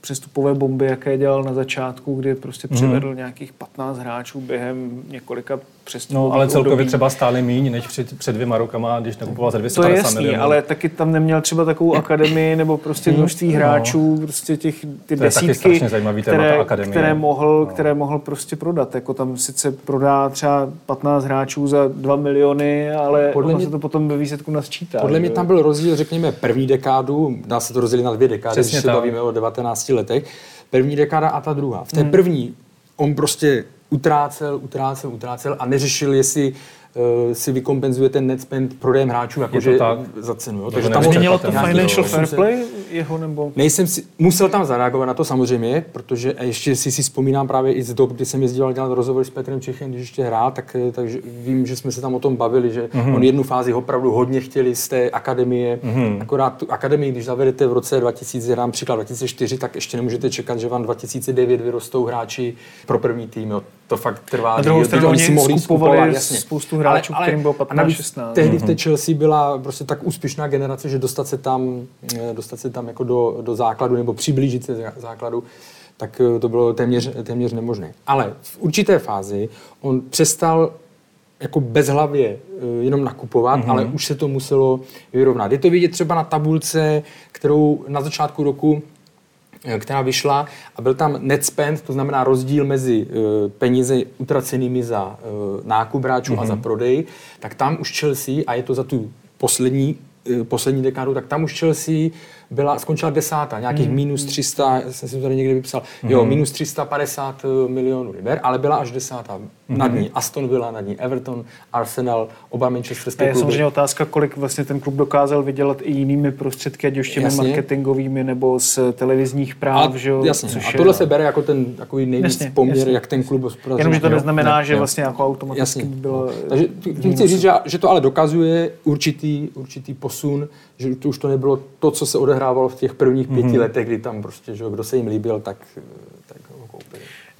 přestupové bomby, jaké dělal na začátku, kdy prostě přivedl mm. nějakých 15 hráčů během několika přestupů. No, ale celkově období. třeba stále méně než před, před dvěma rokama, když nakupoval za 250 To je jasný, milionů. ale taky tam neměl třeba takovou akademii nebo prostě mhm. množství hráčů, no. prostě těch ty to desítky, které, které, mohl, no. které mohl prostě prodat. Jako tam sice prodá třeba 15 hráčů za 2 miliony, ale podle mě, se to potom ve výsledku nasčítá. Podle mě tam byl rozdíl, řekněme, první dekádu, dá se to rozdělit na dvě dekády, Přesně když se bavíme o 19 letech, první dekáda a ta druhá. V té hmm. první on prostě utrácel, utrácel, utrácel a neřešil, jestli uh, si vykompenzuje ten net spend prodejem hráčů jakože za cenu. Jo. Takže tam mělo to financial fair play jeho nebo... Nejsem si, musel tam zareagovat na to samozřejmě, protože ještě si si vzpomínám právě i z dob, kdy jsem jezdil dělat rozhovor s Petrem Čechem, když ještě hrál, tak, eh, takže vím, že jsme se tam o tom bavili, že mm-hmm. on jednu fázi opravdu hodně chtěli z té akademie. Mm-hmm. Akorát tu akademii, když zavedete v roce 2000, dám příklad 2004, tak ještě nemůžete čekat, že vám 2009 vyrostou hráči pro první tým. Jo. To fakt trvá. Na druhou stranu oni si mohli skupovali skupovat, jasně. spoustu hráčů, kterým bylo a navíc 15-16. Tehdy v té Chelsea byla prostě tak úspěšná generace, že dostat se tam, eh, dostat se tam jako do, do základu nebo přiblížit se zá- základu, tak eh, to bylo téměř, téměř nemožné. Ale v určité fázi on přestal jako bezhlavě eh, jenom nakupovat, mm-hmm. ale už se to muselo vyrovnat. Je to vidět třeba na tabulce, kterou na začátku roku eh, která vyšla a byl tam net spend, to znamená rozdíl mezi uh, peníze utracenými za uh, nákup hráčů mm-hmm. a za prodej, tak tam už Chelsea, a je to za tu poslední, uh, poslední dekádu, tak tam už Chelsea byla, skončila desátá, nějakých mm. minus 300, já jsem si to tady někde vypsal, mm. jo, minus 350 milionů liber, ale byla až desátá. Mm. Nad ní Aston Villa, nad ní Everton, Arsenal, oba A manchesterské je kluby. samozřejmě otázka, kolik vlastně ten klub dokázal vydělat i jinými prostředky, ať už těmi Jasně. marketingovými nebo z televizních práv, A, že jo? jasně, což a je- tohle se bere jako ten takový nejvíc Jasně, poměr, jasně. jak ten klub hospodaří. Jenomže to neznamená, Jo, že jo. vlastně jako automaticky Jasně. bylo... Takže tím chci říct, že, že to ale dokazuje určitý, určitý posun, že to už to nebylo to, co se odehrávalo v těch prvních pěti Mhm. letech, kdy tam prostě, že kdo se jim líbil, tak, tak.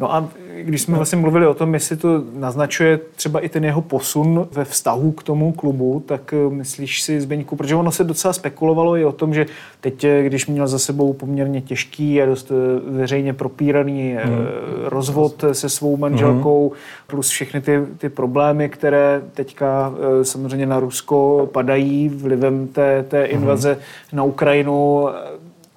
No a když jsme vlastně mluvili o tom, jestli to naznačuje třeba i ten jeho posun ve vztahu k tomu klubu, tak eh, myslíš si, Zbeňku, protože ono se docela spekulovalo i o tom, že teď, eh, když měl za sebou poměrně těžký a dost eh, veřejně propíraný hmm. rozvod se svou manželkou, plus všechny ty, ty problémy, které teďka samozřejmě na Rusko padají vlivem té, té invaze na Ukrajinu,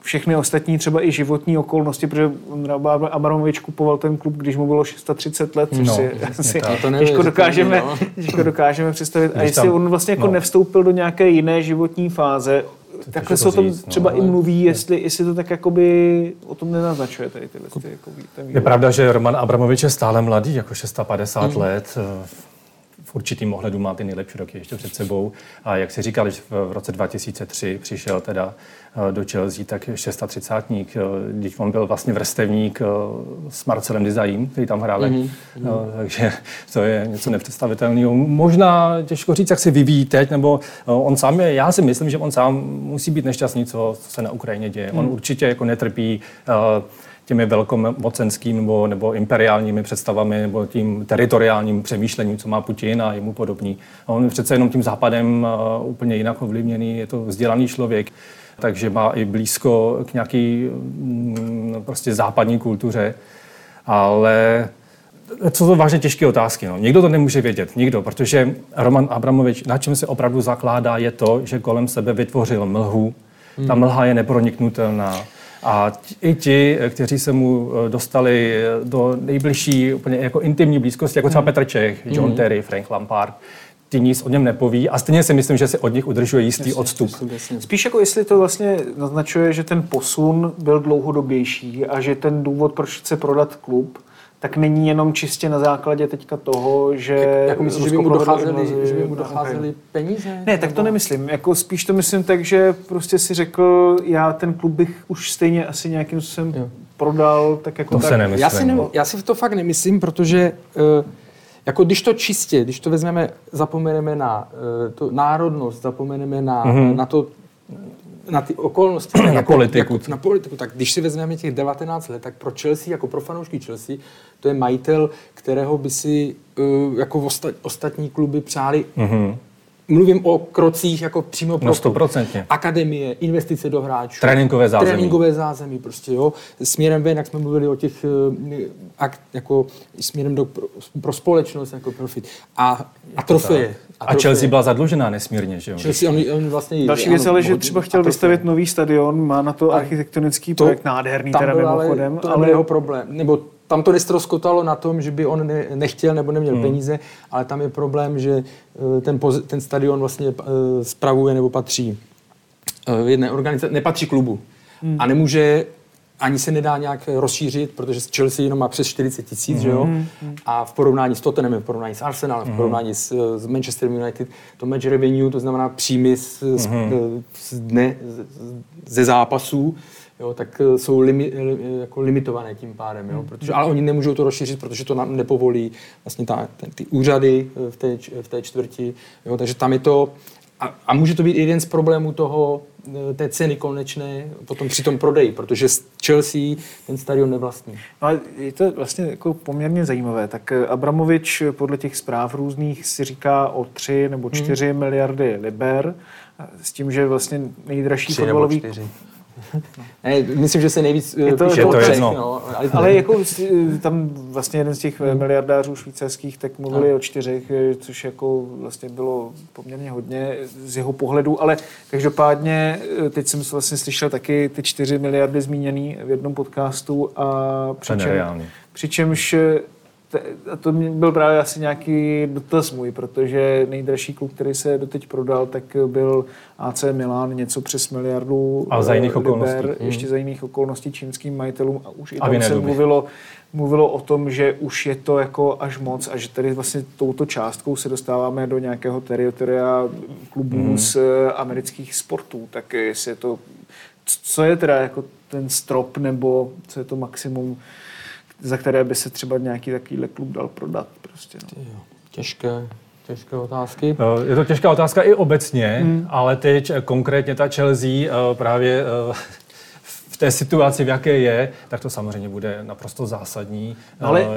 všechny ostatní třeba i životní okolnosti, protože Ondra Abramovič kupoval ten klub, když mu bylo 630 let, což No, si asi. To těžko, že to dokážeme, no. těžko dokážeme představit. A jestli on vlastně jako no. nevstoupil do nějaké jiné životní fáze, takhle se o tom říct, no, třeba i ale- mluví, jestli, jestli to tak jakoby o tom nenaznačuje tady tyhle ty, jako, ten Je pravda, že Roman Abramovič je stále mladý, jako 650 Mhm. mm. let. V určitým ohledu má ty nejlepší roky ještě před sebou. A jak si říkal, že v roce 2003 přišel teda eh, do Chelsea, tak 630 když on byl vlastně vrstevník eh, s Marcelem Dizaím, který tam hráli. Mhm, Mm. Takže to je něco nepředstavitelného. Možná těžko říct, jak se vyvíjí teď, nebo eh, on sám je, já si myslím, že on sám musí být nešťastný, co, co se na Ukrajině děje. On určitě jako netrpí eh, těmi velkomocenskými nebo, nebo imperiálními představami nebo tím teritoriálním přemýšlením, co má Putin a jemu podobný. A on je přece jenom tím západem uh, úplně jinak ovlivněný, je to vzdělaný člověk, takže má i blízko k nějaký mm, prostě západní kultuře. Ale co to vážně těžké otázky. No. Nikdo to nemůže vědět, nikdo, protože Roman Abramovič, na čem se opravdu zakládá, je to, že kolem sebe vytvořil mlhu. Ta mlha je neproniknutelná. A i ti, kteří se mu eh, dostali eh, do nejbližší, úplně jako intimní blízkosti, jako třeba Petr Čech, John Terry, Frank Lampard, ti nic o něm nepoví a stejně si myslím, že se od nich udržuje jistý odstup. Spíš jako jestli to vlastně naznačuje, že ten posun byl dlouhodobější a že ten důvod, proč chce prodat klub, tak není jenom čistě na základě teďka toho, že... Jako myslíš, že by mu docházely, invazi že by mu docházely peníze? Ne, tak to nemyslím. Jako spíš to myslím tak, že prostě si řekl, já ten klub bych už stejně asi nějakým způsobem Jo. prodal, tak jako To tak. se nemyslím. Já si, ne, no. já si to fakt nemyslím, protože uh, jako když to čistě, když to vezmeme, zapomeneme na uh, to národnost, zapomeneme na, mm-hmm. na to, na ty okolnosti. Na jako, politiku. Jako, na politiku. Tak když si vezmeme těch 19 let, tak pro Chelsea, jako pro fanoušky Chelsea, to je majitel, kterého by si uh, jako osta, ostatní kluby přáli mm-hmm. Mluvím o krocích jako přímo pro No, klub. stoprocentně. Akademie, investice do hráčů. Tréninkové zázemí. Tréninkové zázemí prostě, jo. Směrem ven, jak jsme mluvili o těch, eh, akt, jako směrem do, pro, pro společnost, jako profit. A, a trofeje. A Chelsea byla zadlužená nesmírně, že jo? Chelsea, on, on vlastně... Další věc ale, že třeba A chtěl vystavit nový stadion, má na to architektonický To- projekt, nádherný teda mimochodem, to ale, jeho problém. Nebo tam to nestroskotalo na tom, že by on ne, nechtěl nebo neměl hmm. peníze, ale tam je problém, že eh, ten, poz, ten stadion vlastně eh, spravuje nebo patří eh, jedné organizace, nepatří klubu. Hmm. A nemůže ani se nedá nějak rozšířit, protože Chelsea jenom má přes 40 tisíc, mm-hmm. že jo? A v porovnání s Tottenhamem, v porovnání s Arsenalem, mm-hmm. v porovnání s, s Manchester United, to match revenue, to znamená příjmy z, mm-hmm. z, z dne, z, ze zápasů, jo, tak eh, jsou limi, li, jako limitované tím pádem, jo, protože, ale oni nemůžou to rozšířit, protože to nám nepovolí vlastně ta, ten, ty úřady eh, v té, v té čtvrti, jo, takže tam je to, a, a může to být jeden z problémů toho, eh, té ceny konečné potom při tom prodeji, protože Chelsea ten stadion nevlastní. No ale je to vlastně jako poměrně zajímavé. Tak Abramovič podle těch zpráv různých si říká o 3 nebo 4 hmm. miliardy liber, s tím, že vlastně nejdražší fotbalový... Ne, myslím, že se nejvíc je to, píše to o třech, jedno. no, ale, Ale jako tam vlastně jeden z těch miliardářů švýcarských tak mluvili No. o čtyřech, což jako vlastně bylo poměrně hodně z jeho pohledu, ale každopádně teď jsem vlastně slyšel taky ty čtyři miliardy zmíněný v jednom podcastu a přičem, přičemž a to byl právě asi nějaký dotaz můj, protože nejdražší klub, který se doteď prodal, tak byl AC Milan, něco přes miliardu Ale za jiných eh, okolností. liber, ještě za jiných okolností čínským majitelům a už i A tam se mluvilo, mluvilo o tom, že už je to jako až moc a že tady vlastně touto částkou se dostáváme do nějakého teritoria klubů mm. z eh, amerických sportů. Tak jestli je to, co je teda jako ten strop nebo co je to maximum, za které by se třeba nějaký takovýhle klub dal prodat prostě. No. Jo, těžké, těžké otázky. Eh, Je to těžká otázka i obecně, hmm. ale teď eh, konkrétně ta Chelsea eh, právě eh, v té situaci, v jaké je, tak to samozřejmě bude naprosto zásadní. No, ale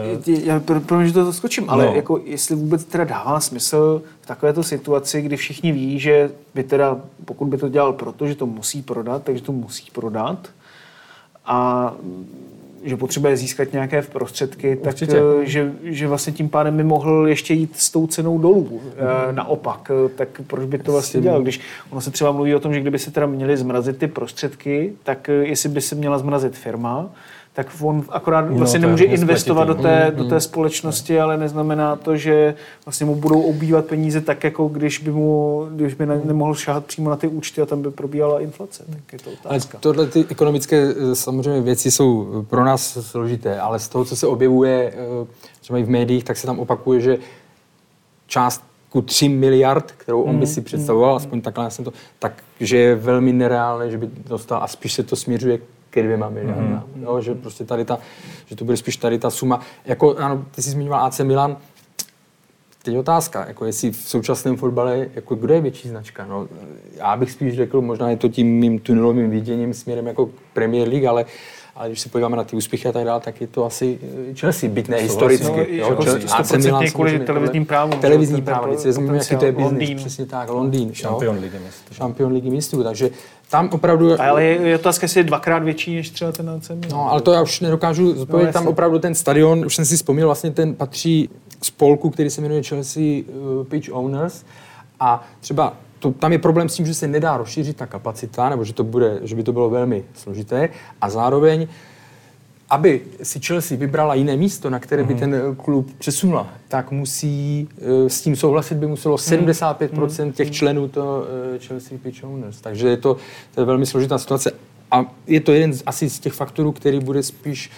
já pro, pro že to skočím, ale No. jako jestli vůbec teda dává smysl v takovéto situaci, kdy všichni ví, že by teda, pokud by to dělal proto, že to musí prodat, takže to musí prodat a že potřebuje získat nějaké prostředky, tak Určitě. eh, že, že vlastně tím pádem by mohl ještě jít s tou cenou dolů. Eh, Naopak, eh, tak proč by to vlastně dělal? Když ono se třeba mluví o tom, že kdyby se teda měly zmrazit ty prostředky, tak jestli by se měla zmrazit firma, tak on akorát No, vlastně nemůže investovat do té, do té společnosti, ale neznamená to, že vlastně mu budou obývat peníze tak, jako když by mu, když by ne, nemohl šáhat přímo na ty účty a tam by probíhala inflace. Tak je to Ale otázka. tohle ty ekonomické eh, samozřejmě věci jsou pro nás složité, ale z toho, co se objevuje eh, třeba i v médiích, tak se tam opakuje, že částku 3 miliard, kterou on by si představoval, aspoň takhle já jsem to, takže je velmi nereálné, že by dostal a spíš se to směřuje ke dvěma miliardám. Jo, že prostě tady ta, že to bude spíš tady ta suma. Jako, ano, ty jsi zmiňoval AC Milan, Teď otázka, jako jestli v současném fotbale, jako kdo je větší značka? No, já bych spíš řekl, možná je to tím mým tunelovým viděním směrem jako Premier League, ale, ale když se podíváme na ty úspěchy a tak dále, tak je to asi eh, Chelsea, byť ne historicky. No, i jako Chelsea- AC 100% Milan kvůli televizním právům, Televizní práva, když vezmeme, jaký to je biznis, Londýn. přesně tak, Londýn. jo. Šampion ligy mistrů. Šampion ligy mistrů, takže tam opravdu... Ale je, je otázka, jestli je dvakrát větší než třeba ten AC Milan. No, ale to já už nedokážu zodpovědět. No, tam opravdu ten stadion, už jsem si vzpomněl, vlastně ten patří spolku, který se jmenuje Chelsea uh, Pitch Owners. A třeba to, tam je problém s tím, že se nedá rozšířit ta kapacita, nebo že, to bude, že by to bylo velmi složité. A zároveň, aby si Chelsea vybrala jiné místo, na které by ten eh, klub přesunula, tak musí eh, s tím souhlasit by muselo 75% těch členů to eh, Chelsea Pitch Owners. Takže je to, to je velmi složitá situace. A je to jeden z, asi z těch faktorů, který bude spíš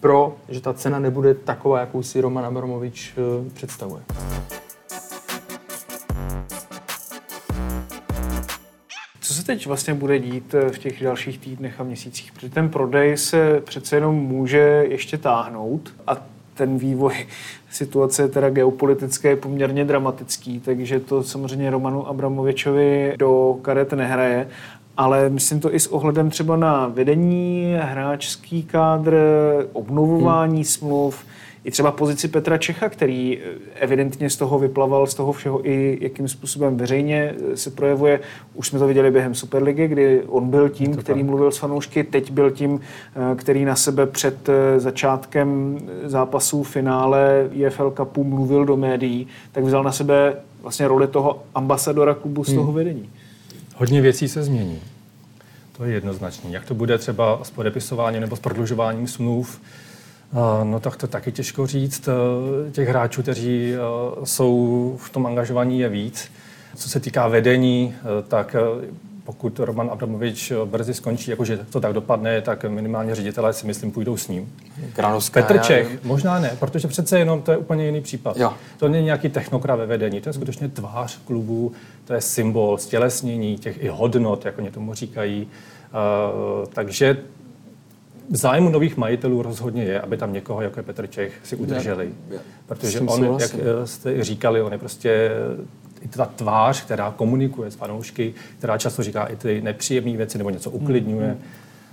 pro, že ta cena nebude taková, jakou si Roman Abramovič představuje. Co se teď vlastně bude dít eh, v těch dalších týdnech a měsících? Protože ten prodej se přece jenom může ještě táhnout a ten vývoj situace teda geopolitické je poměrně dramatický, takže to samozřejmě Romanu Abramovičovi do karet nehraje. Ale myslím to i s ohledem třeba na vedení, hráčský kádr, obnovování hmm. smluv, i třeba pozici Petra Čecha, který eh, evidentně z toho vyplaval, z toho všeho i jakým způsobem veřejně eh, se projevuje. Už jsme to viděli během Superligy, kdy on byl tím, který mluvil s fanoušky, teď byl tím, eh, který na sebe před začátkem zápasů finále EFL Cupu mluvil do médií, tak vzal na sebe vlastně roli toho ambasadora klubu z toho vedení. Hodně věcí se změní. To je jednoznačné. Jak to bude třeba s podepisováním nebo s prodlužováním smluv, no tak to taky těžko říct. Eh, Těch hráčů, kteří eh, jsou v tom angažovaní, je víc. Co se týká vedení, eh, tak pokud Roman Abramovič brzy skončí, jakože to tak dopadne, tak minimálně ředitelé si myslím půjdou s ním. Granovská, Petr já- Čech, možná ne, protože přece jenom to je úplně jiný případ. Jo. To není nějaký technokrat ve vedení, to je skutečně tvář klubu, to je symbol stělesnění těch i hodnot, jak oni tomu říkají. Uh, takže v zájmu nových majitelů rozhodně je, aby tam někoho, jako je Petr Čech, si udrželi. Protože s tím on, jak souhlasím. eh, jste říkali, on je prostě eh, i ta tvář, která komunikuje s fanoušky, která často říká i ty nepříjemné věci nebo něco uklidňuje.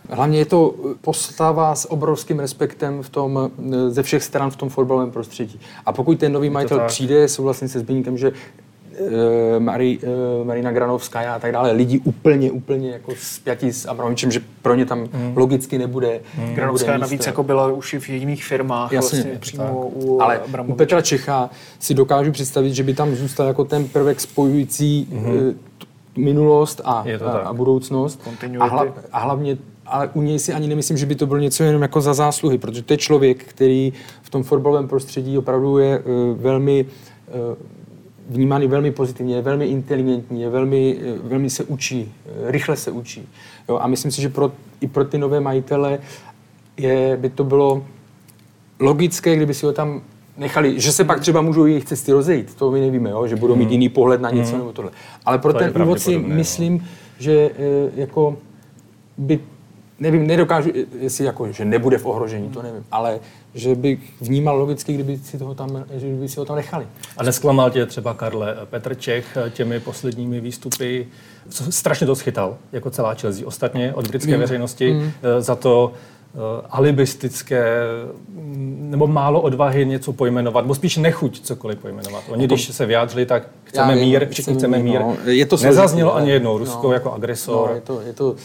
Hlavně je to postava s obrovským respektem v tom, eh, ze všech stran v tom fotbalovém prostředí. A pokud ten nový majitel tak. přijde, souhlasím se Zbyňkem, že e, Mari, e, Marina Granovská a tak dále, lidi úplně, úplně jako spjatí s Abramovičem, že pro ně tam Hmm. logicky nebude, nebude Granovská místo. navíc jako byla už i v jiných firmách, Jasně, vlastně přímo u Ale u Abramoviče. Petra Čecha si dokážu představit, že by tam zůstal jako ten prvek spojující mm-hmm. minulost a, a, tak. a budoucnost. Continuity. A, hla, a hlavně, ale u něj si ani nemyslím, že by to bylo něco jenom jako za zásluhy, protože to je člověk, který v tom fotbalovém prostředí opravdu je uh, velmi uh, vnímaný velmi pozitivně, je velmi inteligentní, je velmi, eh, velmi se učí, eh, rychle se učí. Jo, a myslím si, že pro, i pro ty nové majitele je, by to bylo logické, kdyby si ho tam nechali, že se pak třeba můžou jejich cesty rozejít, to my nevíme, jo? že budou mít jiný pohled na něco nebo tohle. Ale pro To ten úvod si no. myslím, že eh, jako by, nevím, nedokážu, eh, jestli jako, že nebude v ohrožení, to nevím, ale že by vnímal logicky, kdyby si, toho tam, že by si ho tam nechali. A nesklamal tě třeba, Karle, Petr Čech těmi posledními výstupy, co strašně to schytal, jako celá Chelsea. Ostatně od britské veřejnosti mm. za to eh, alibistické, mm, nebo málo odvahy něco pojmenovat, nebo spíš nechuť cokoliv pojmenovat. Oni, když se vyjádřili, tak chceme vím, mír, všichni chceme mír. no. Je to Nezaznělo složitý, ani jednou Rusko no. jako agresor. No, je to, je to,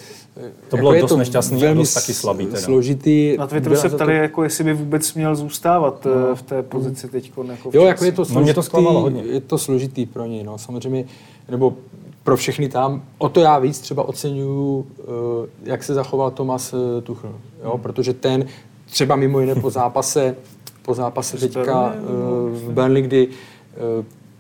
To bylo je dost nešťastný a velmi dost taky slabý teda. Složitý. Na Twitteru se za to- ptali, jako jestli by vůbec měl zůstávat no. v té pozici teď. Jako Jo, jako je to No, složitý, mě to zklamalo hodně. je to složitý pro něj, no, samozřejmě, nebo pro všechny tam. O to já víc třeba oceňuju, eh, jak se zachoval Tomas eh, Tuchel, jo, protože ten třeba mimo jiné po zápase, po zápase teďka eh, v Burnley, kdy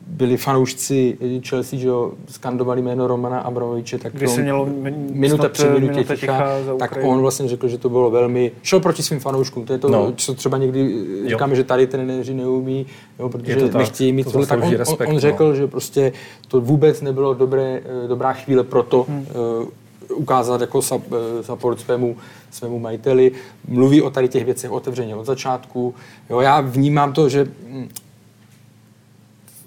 byli fanoušci Chelsea, že jo, skandovali jméno Romana Abramoviče, tak Kdy se on- mělo min- minuta před eh, minutě minuta ticha, ticha tak on vlastně řekl, že to bylo velmi, šel proti svým fanouškům, to je to, No. no. co třeba někdy eh, říkáme, že tady trenéři neumí, jo, protože to tak, nechtějí mít to tohle, tak on, respekt, on no. řekl, že prostě to vůbec nebylo dobré, eh, dobrá chvíle pro to, hmm. ukázat jako eh, support svému, svému majiteli. Mluví o tady těch věcech otevřeně od začátku. Jo, já vnímám to, že hm,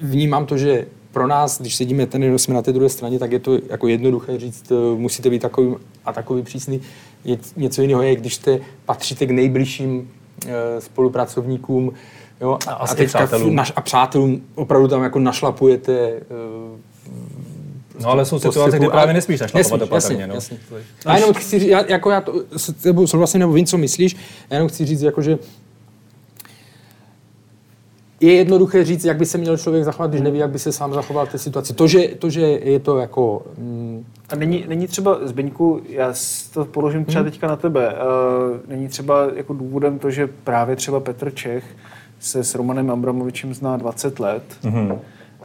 vnímám to, že pro nás, když sedíme ten, jsme na té druhé straně, tak je to jako jednoduché říct, eh, musíte být takový a takový přísný. Je, něco jiného je, když jste, patříte k nejbližším e, spolupracovníkům jo, a, A a, teďka přátelům. Naš, a přátelům opravdu tam jako našlapujete e, No ale jsou postupu. situace, kdy A- právě nesmíš našlapovat opatrně. jasně, no. jasně. Já jenom chci říct, já, jako já to s tebou souhlasím, nebo vím, co myslíš, já jenom chci říct, jako, že je jednoduché říct, jak by se měl člověk zachovat, když neví, jak by se sám zachoval v té situaci. To, že, to, že je to jako... Mm, A není, není třeba, Zbeňku, já s- to položím třeba Hmm. teďka na tebe, uh, není třeba jako důvodem to, že právě třeba Petr Čech se s Romanem Abramovičem zná 20 let, mm-hmm.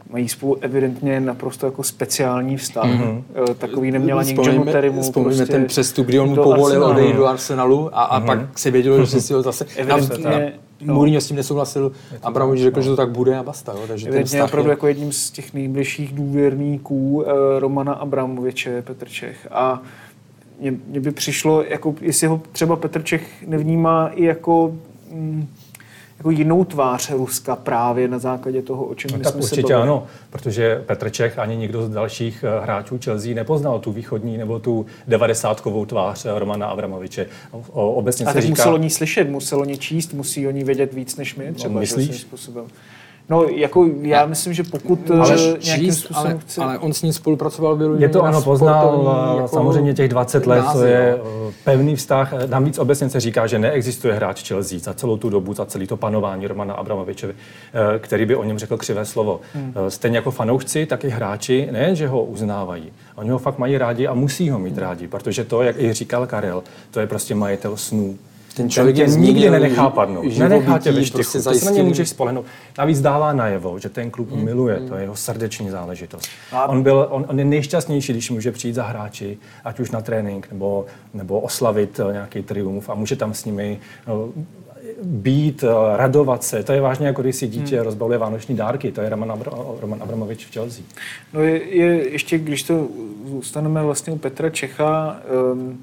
mají spolu evidentně naprosto jako speciální vztah. Mm-hmm. Uh, takový neměla vzpomeňme, Terrymu. vzpomeňme prostě ten přestup, kdy on mu povolil Arsenalu. odejít do Arsenalu a, a pak se vědělo, že si ho zase... Evidentně, no. Mourinho s tím nesouhlasil, Abramovič řekl, že to tak bude a basta. Jo, takže ten Evidentně vztah opravdu je, jako jedním z těch nejbližších důvěrníků uh, Romana Abramoviče, Petr Čech. A mně by přišlo, jako, jestli ho třeba Petr Čech nevnímá i jako, mm, jako jinou tvář Ruska právě na základě toho, o čem No, my tak jsme se určitě bavili. ano, protože Petr Čech ani nikdo z dalších eh, hráčů Chelsea nepoznal tu východní nebo tu devadesátkovou tvář eh, Romana Abramoviče. O, obecně A se tak říká... musel o ní slyšet, musel o ní číst, musí o ní vědět víc než my třeba. myslíš? svým Způsobem. No, jako já myslím, že pokud ale, ale nějakým číst, způsobem ale, chce... ale on s ním spolupracoval vyloženě Je to ano, poznal jako samozřejmě těch 20 let, to je eh, pevný vztah. Navíc obecně se říká, že neexistuje hráč Chelsea za celou tu dobu, za celý to panování Romana Abramoviče, eh, který by o něm řekl křivé slovo. Hmm. Stejně jako fanoušci, tak i hráči, ne, že ho uznávají. Oni ho fakt mají rádi a musí ho mít rádi, protože to, jak i říkal Karel, to je prostě majitel snů. Ten člověk je tě nikdy změnil nenechá padnout. Nenechá tě ve prostě štychu. Ty se na ně můžeš spolehnout. Navíc dává najevo, že ten klub miluje, to je jeho srdeční záležitost. On, byl, on, on je nejšťastnější, když může přijít za hráči, ať už na trénink, nebo, nebo oslavit eh, nějaký triumf a může tam s nimi eh, být, eh, radovat se. To je vážně, jako když si dítě rozbaluje vánoční dárky. To je Roman, Abra- Roman Abramovič v Chelsea. No je, je ještě, když to zůstaneme vlastně u Petra Čecha, um,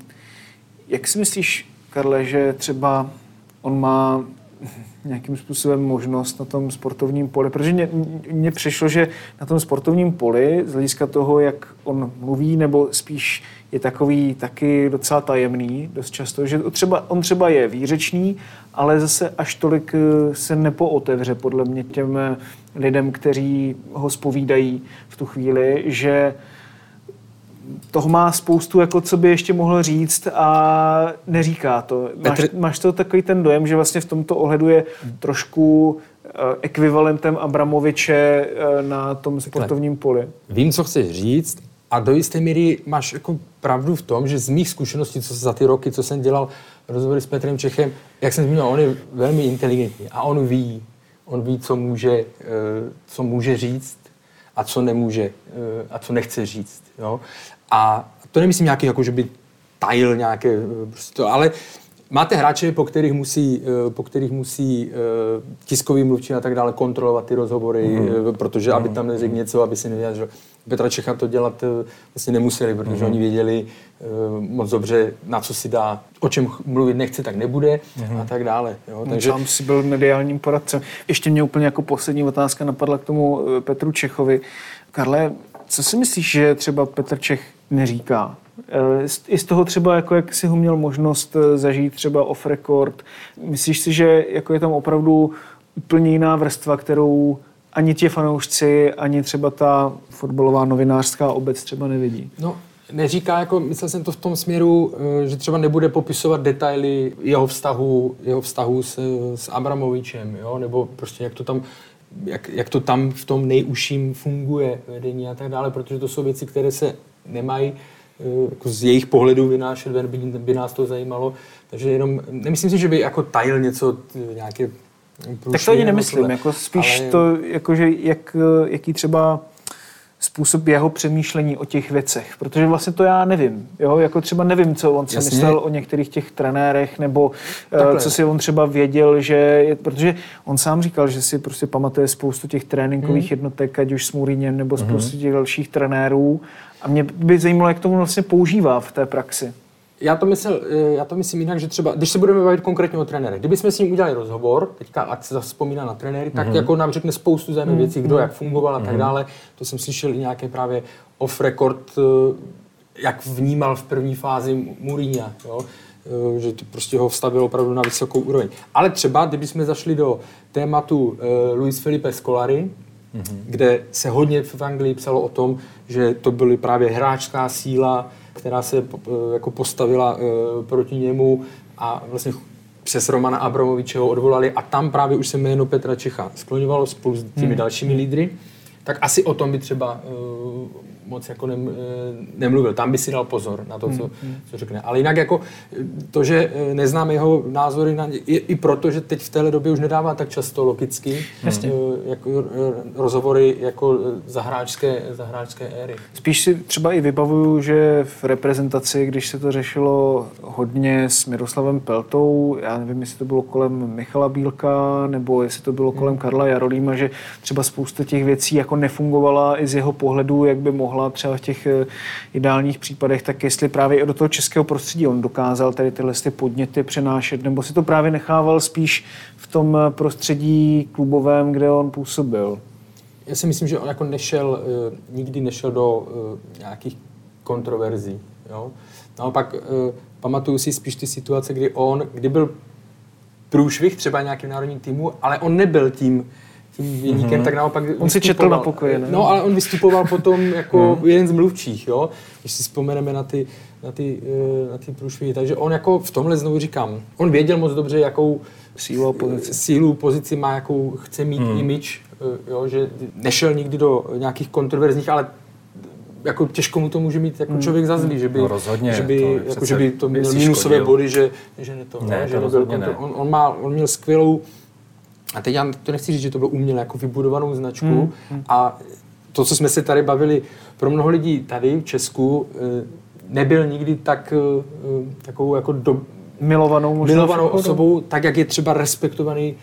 jak si myslíš, Karle, že třeba on má nějakým způsobem možnost na tom sportovním poli, protože mě, mně přišlo, že na tom sportovním poli, z hlediska toho, jak on mluví, nebo spíš je takový taky docela tajemný dost často, že třeba, on třeba je výřečný, ale zase až tolik eh, se nepootevře podle mě těm eh, lidem, kteří ho spovídají v tu chvíli, že toho má spoustu, jako co by ještě mohl říct a neříká to. Máš, Petr- máš to takový ten dojem, že vlastně v tomto ohledu je trošku eh, ekvivalentem Abramoviče eh, na tom sportovním poli. Vím, co chceš říct a do jisté míry máš jako pravdu v tom, že z mých zkušeností, co za ty roky, co jsem dělal rozhovory s Petrem Čechem, jak jsem zmínil, on je velmi inteligentní a on ví, on ví, co může, eh, co může říct a co nemůže eh, a co nechce říct. Jo? A to nemyslím nějaký, jako, že by tajil nějaké, eh, prostě to, ale máte hráče, po kterých musí, eh, po kterých musí eh, tiskový mluvčí a tak dále kontrolovat ty rozhovory, mm. protože aby tam neřekl něco, aby si nevyjádřil. Petra Čecha to dělat vlastně nemuseli, protože mm. oni věděli moc dobře, na co si dá, o čem mluvit nechce, tak nebude mm. a tak dále. Jo? Takže Takže sám si byl mediálním poradcem. Ještě mě úplně jako poslední otázka napadla k tomu Petru Čechovi. Karle, co si myslíš, že třeba Petr Čech neříká? Eh, I z toho třeba, jako jak si ho měl možnost eh, zažít třeba off record, myslíš si, že jako je tam opravdu úplně jiná vrstva, kterou ani ti fanoušci, ani třeba ta fotbalová novinářská obec třeba nevidí? No, neříká, jako myslel jsem to v tom směru, eh, že třeba nebude popisovat detaily jeho vztahu, jeho vztahu s, s Abramovičem, jo? nebo prostě jak to tam jak, jak to tam v tom nejužším funguje vedení a tak dále, protože to jsou věci, které se nemají eh, jako z jejich pohledu vynášet ven, by, by nás to zajímalo. Takže jenom, nemyslím si, že by jako tajil něco, nějaké Tak to ani nemyslím, jako spíš Ale- to, jakože jak, jaký třeba způsob jeho přemýšlení o těch věcech, protože vlastně to já nevím, jo, jako třeba nevím, co on si Jasně. myslel o některých těch trenérech, nebo uh, Takhle. co si on třeba věděl, že, je, protože on sám říkal, že si prostě pamatuje spoustu těch tréninkových Hmm. jednotek, ať už s Mourinhem, nebo spoustu těch dalších trenérů a mě by zajímalo, jak tomu vlastně používá v té praxi. Já to, myslel, eh, já to myslím jinak, že třeba, když se budeme bavit konkrétně o trenérech, kdybychom s ním udělali rozhovor, teďka ať se zase vzpomíná na trenéry, tak Mhm. mm-hmm. jako nám řekne spoustu zajímavých věcí, kdo jak fungoval a tak dále. To jsem slyšel i nějaké právě off record, eh, jak vnímal v první fázi Mourinha, jo? Eh, že to prostě ho vstavil opravdu na vysokou úroveň. Ale třeba, kdybychom zašli do tématu Luis Felipe Scolari, mm-hmm. kde se hodně v Anglii psalo o tom, že to byly právě hráčská síla, která se eh, jako postavila eh, proti němu a vlastně přes Romana Abramoviče ho odvolali a tam právě už se jméno Petra Čecha skloňovalo spolu s těmi dalšími lídry, tak asi o tom by třeba uh, moc jako nem, uh, nemluvil. Tam by si dal pozor na to, co, co řekne. Ale jinak jako eh, to, že eh, neznám jeho názory, na, i, i proto, že teď v téhle době už nedává tak často logicky uh, jako, uh, rozhovory jako eh, zahráčské, zahráčské éry. Spíš si třeba i vybavuju, že v reprezentaci, když se to řešilo hodně s Miroslavem Peltou, já nevím, jestli to bylo kolem Michala Bílka, nebo jestli to bylo kolem Karla Jarolíma, že třeba spousta těch věcí jako nefungovala i z jeho pohledu, jak by mohla třeba v těch eh, ideálních případech, tak jestli právě i do toho českého prostředí on dokázal tady tyhle ty podněty přenášet, nebo si to právě nechával spíš v tom eh, prostředí klubovém, kde on působil. Já si myslím, že on jako nešel, eh, nikdy nešel do nějakých kontroverzí. Jo? Naopak pamatuju si spíš ty situace, kdy on, kdy byl průšvih třeba nějakým národním týmu, ale on nebyl tím tím vyníkem, mm-hmm. tak naopak On si četl na pokoji, ne? No, ale on vystupoval potom jako jeden z mluvčích, jo? Když si vzpomeneme na ty, na ty, eh, na ty průšvihy. Takže on jako v tomhle znovu říkám, on věděl moc dobře, jakou Sílu a pozici. sílu, pozici má, jakou chce mít hmm. image, eh, jo, že nešel nikdy do nějakých kontroverzních, ale jako těžko mu to může mít jako člověk za zlý, že by, No rozhodně, že by, to jako, že by to měl minusové škodil. body, že, že ne to, Ne, že to nebyl rozhodně kontrol- ne. On, on, má, on měl skvělou, a teď já to nechci říct, že to bylo uměle jako vybudovanou značku a to, co jsme se tady bavili, pro mnoho lidí tady v Česku eh, nebyl nikdy tak eh, takovou jako do, Milovanou možná. milovanou osobou, tak jak je třeba respektovaný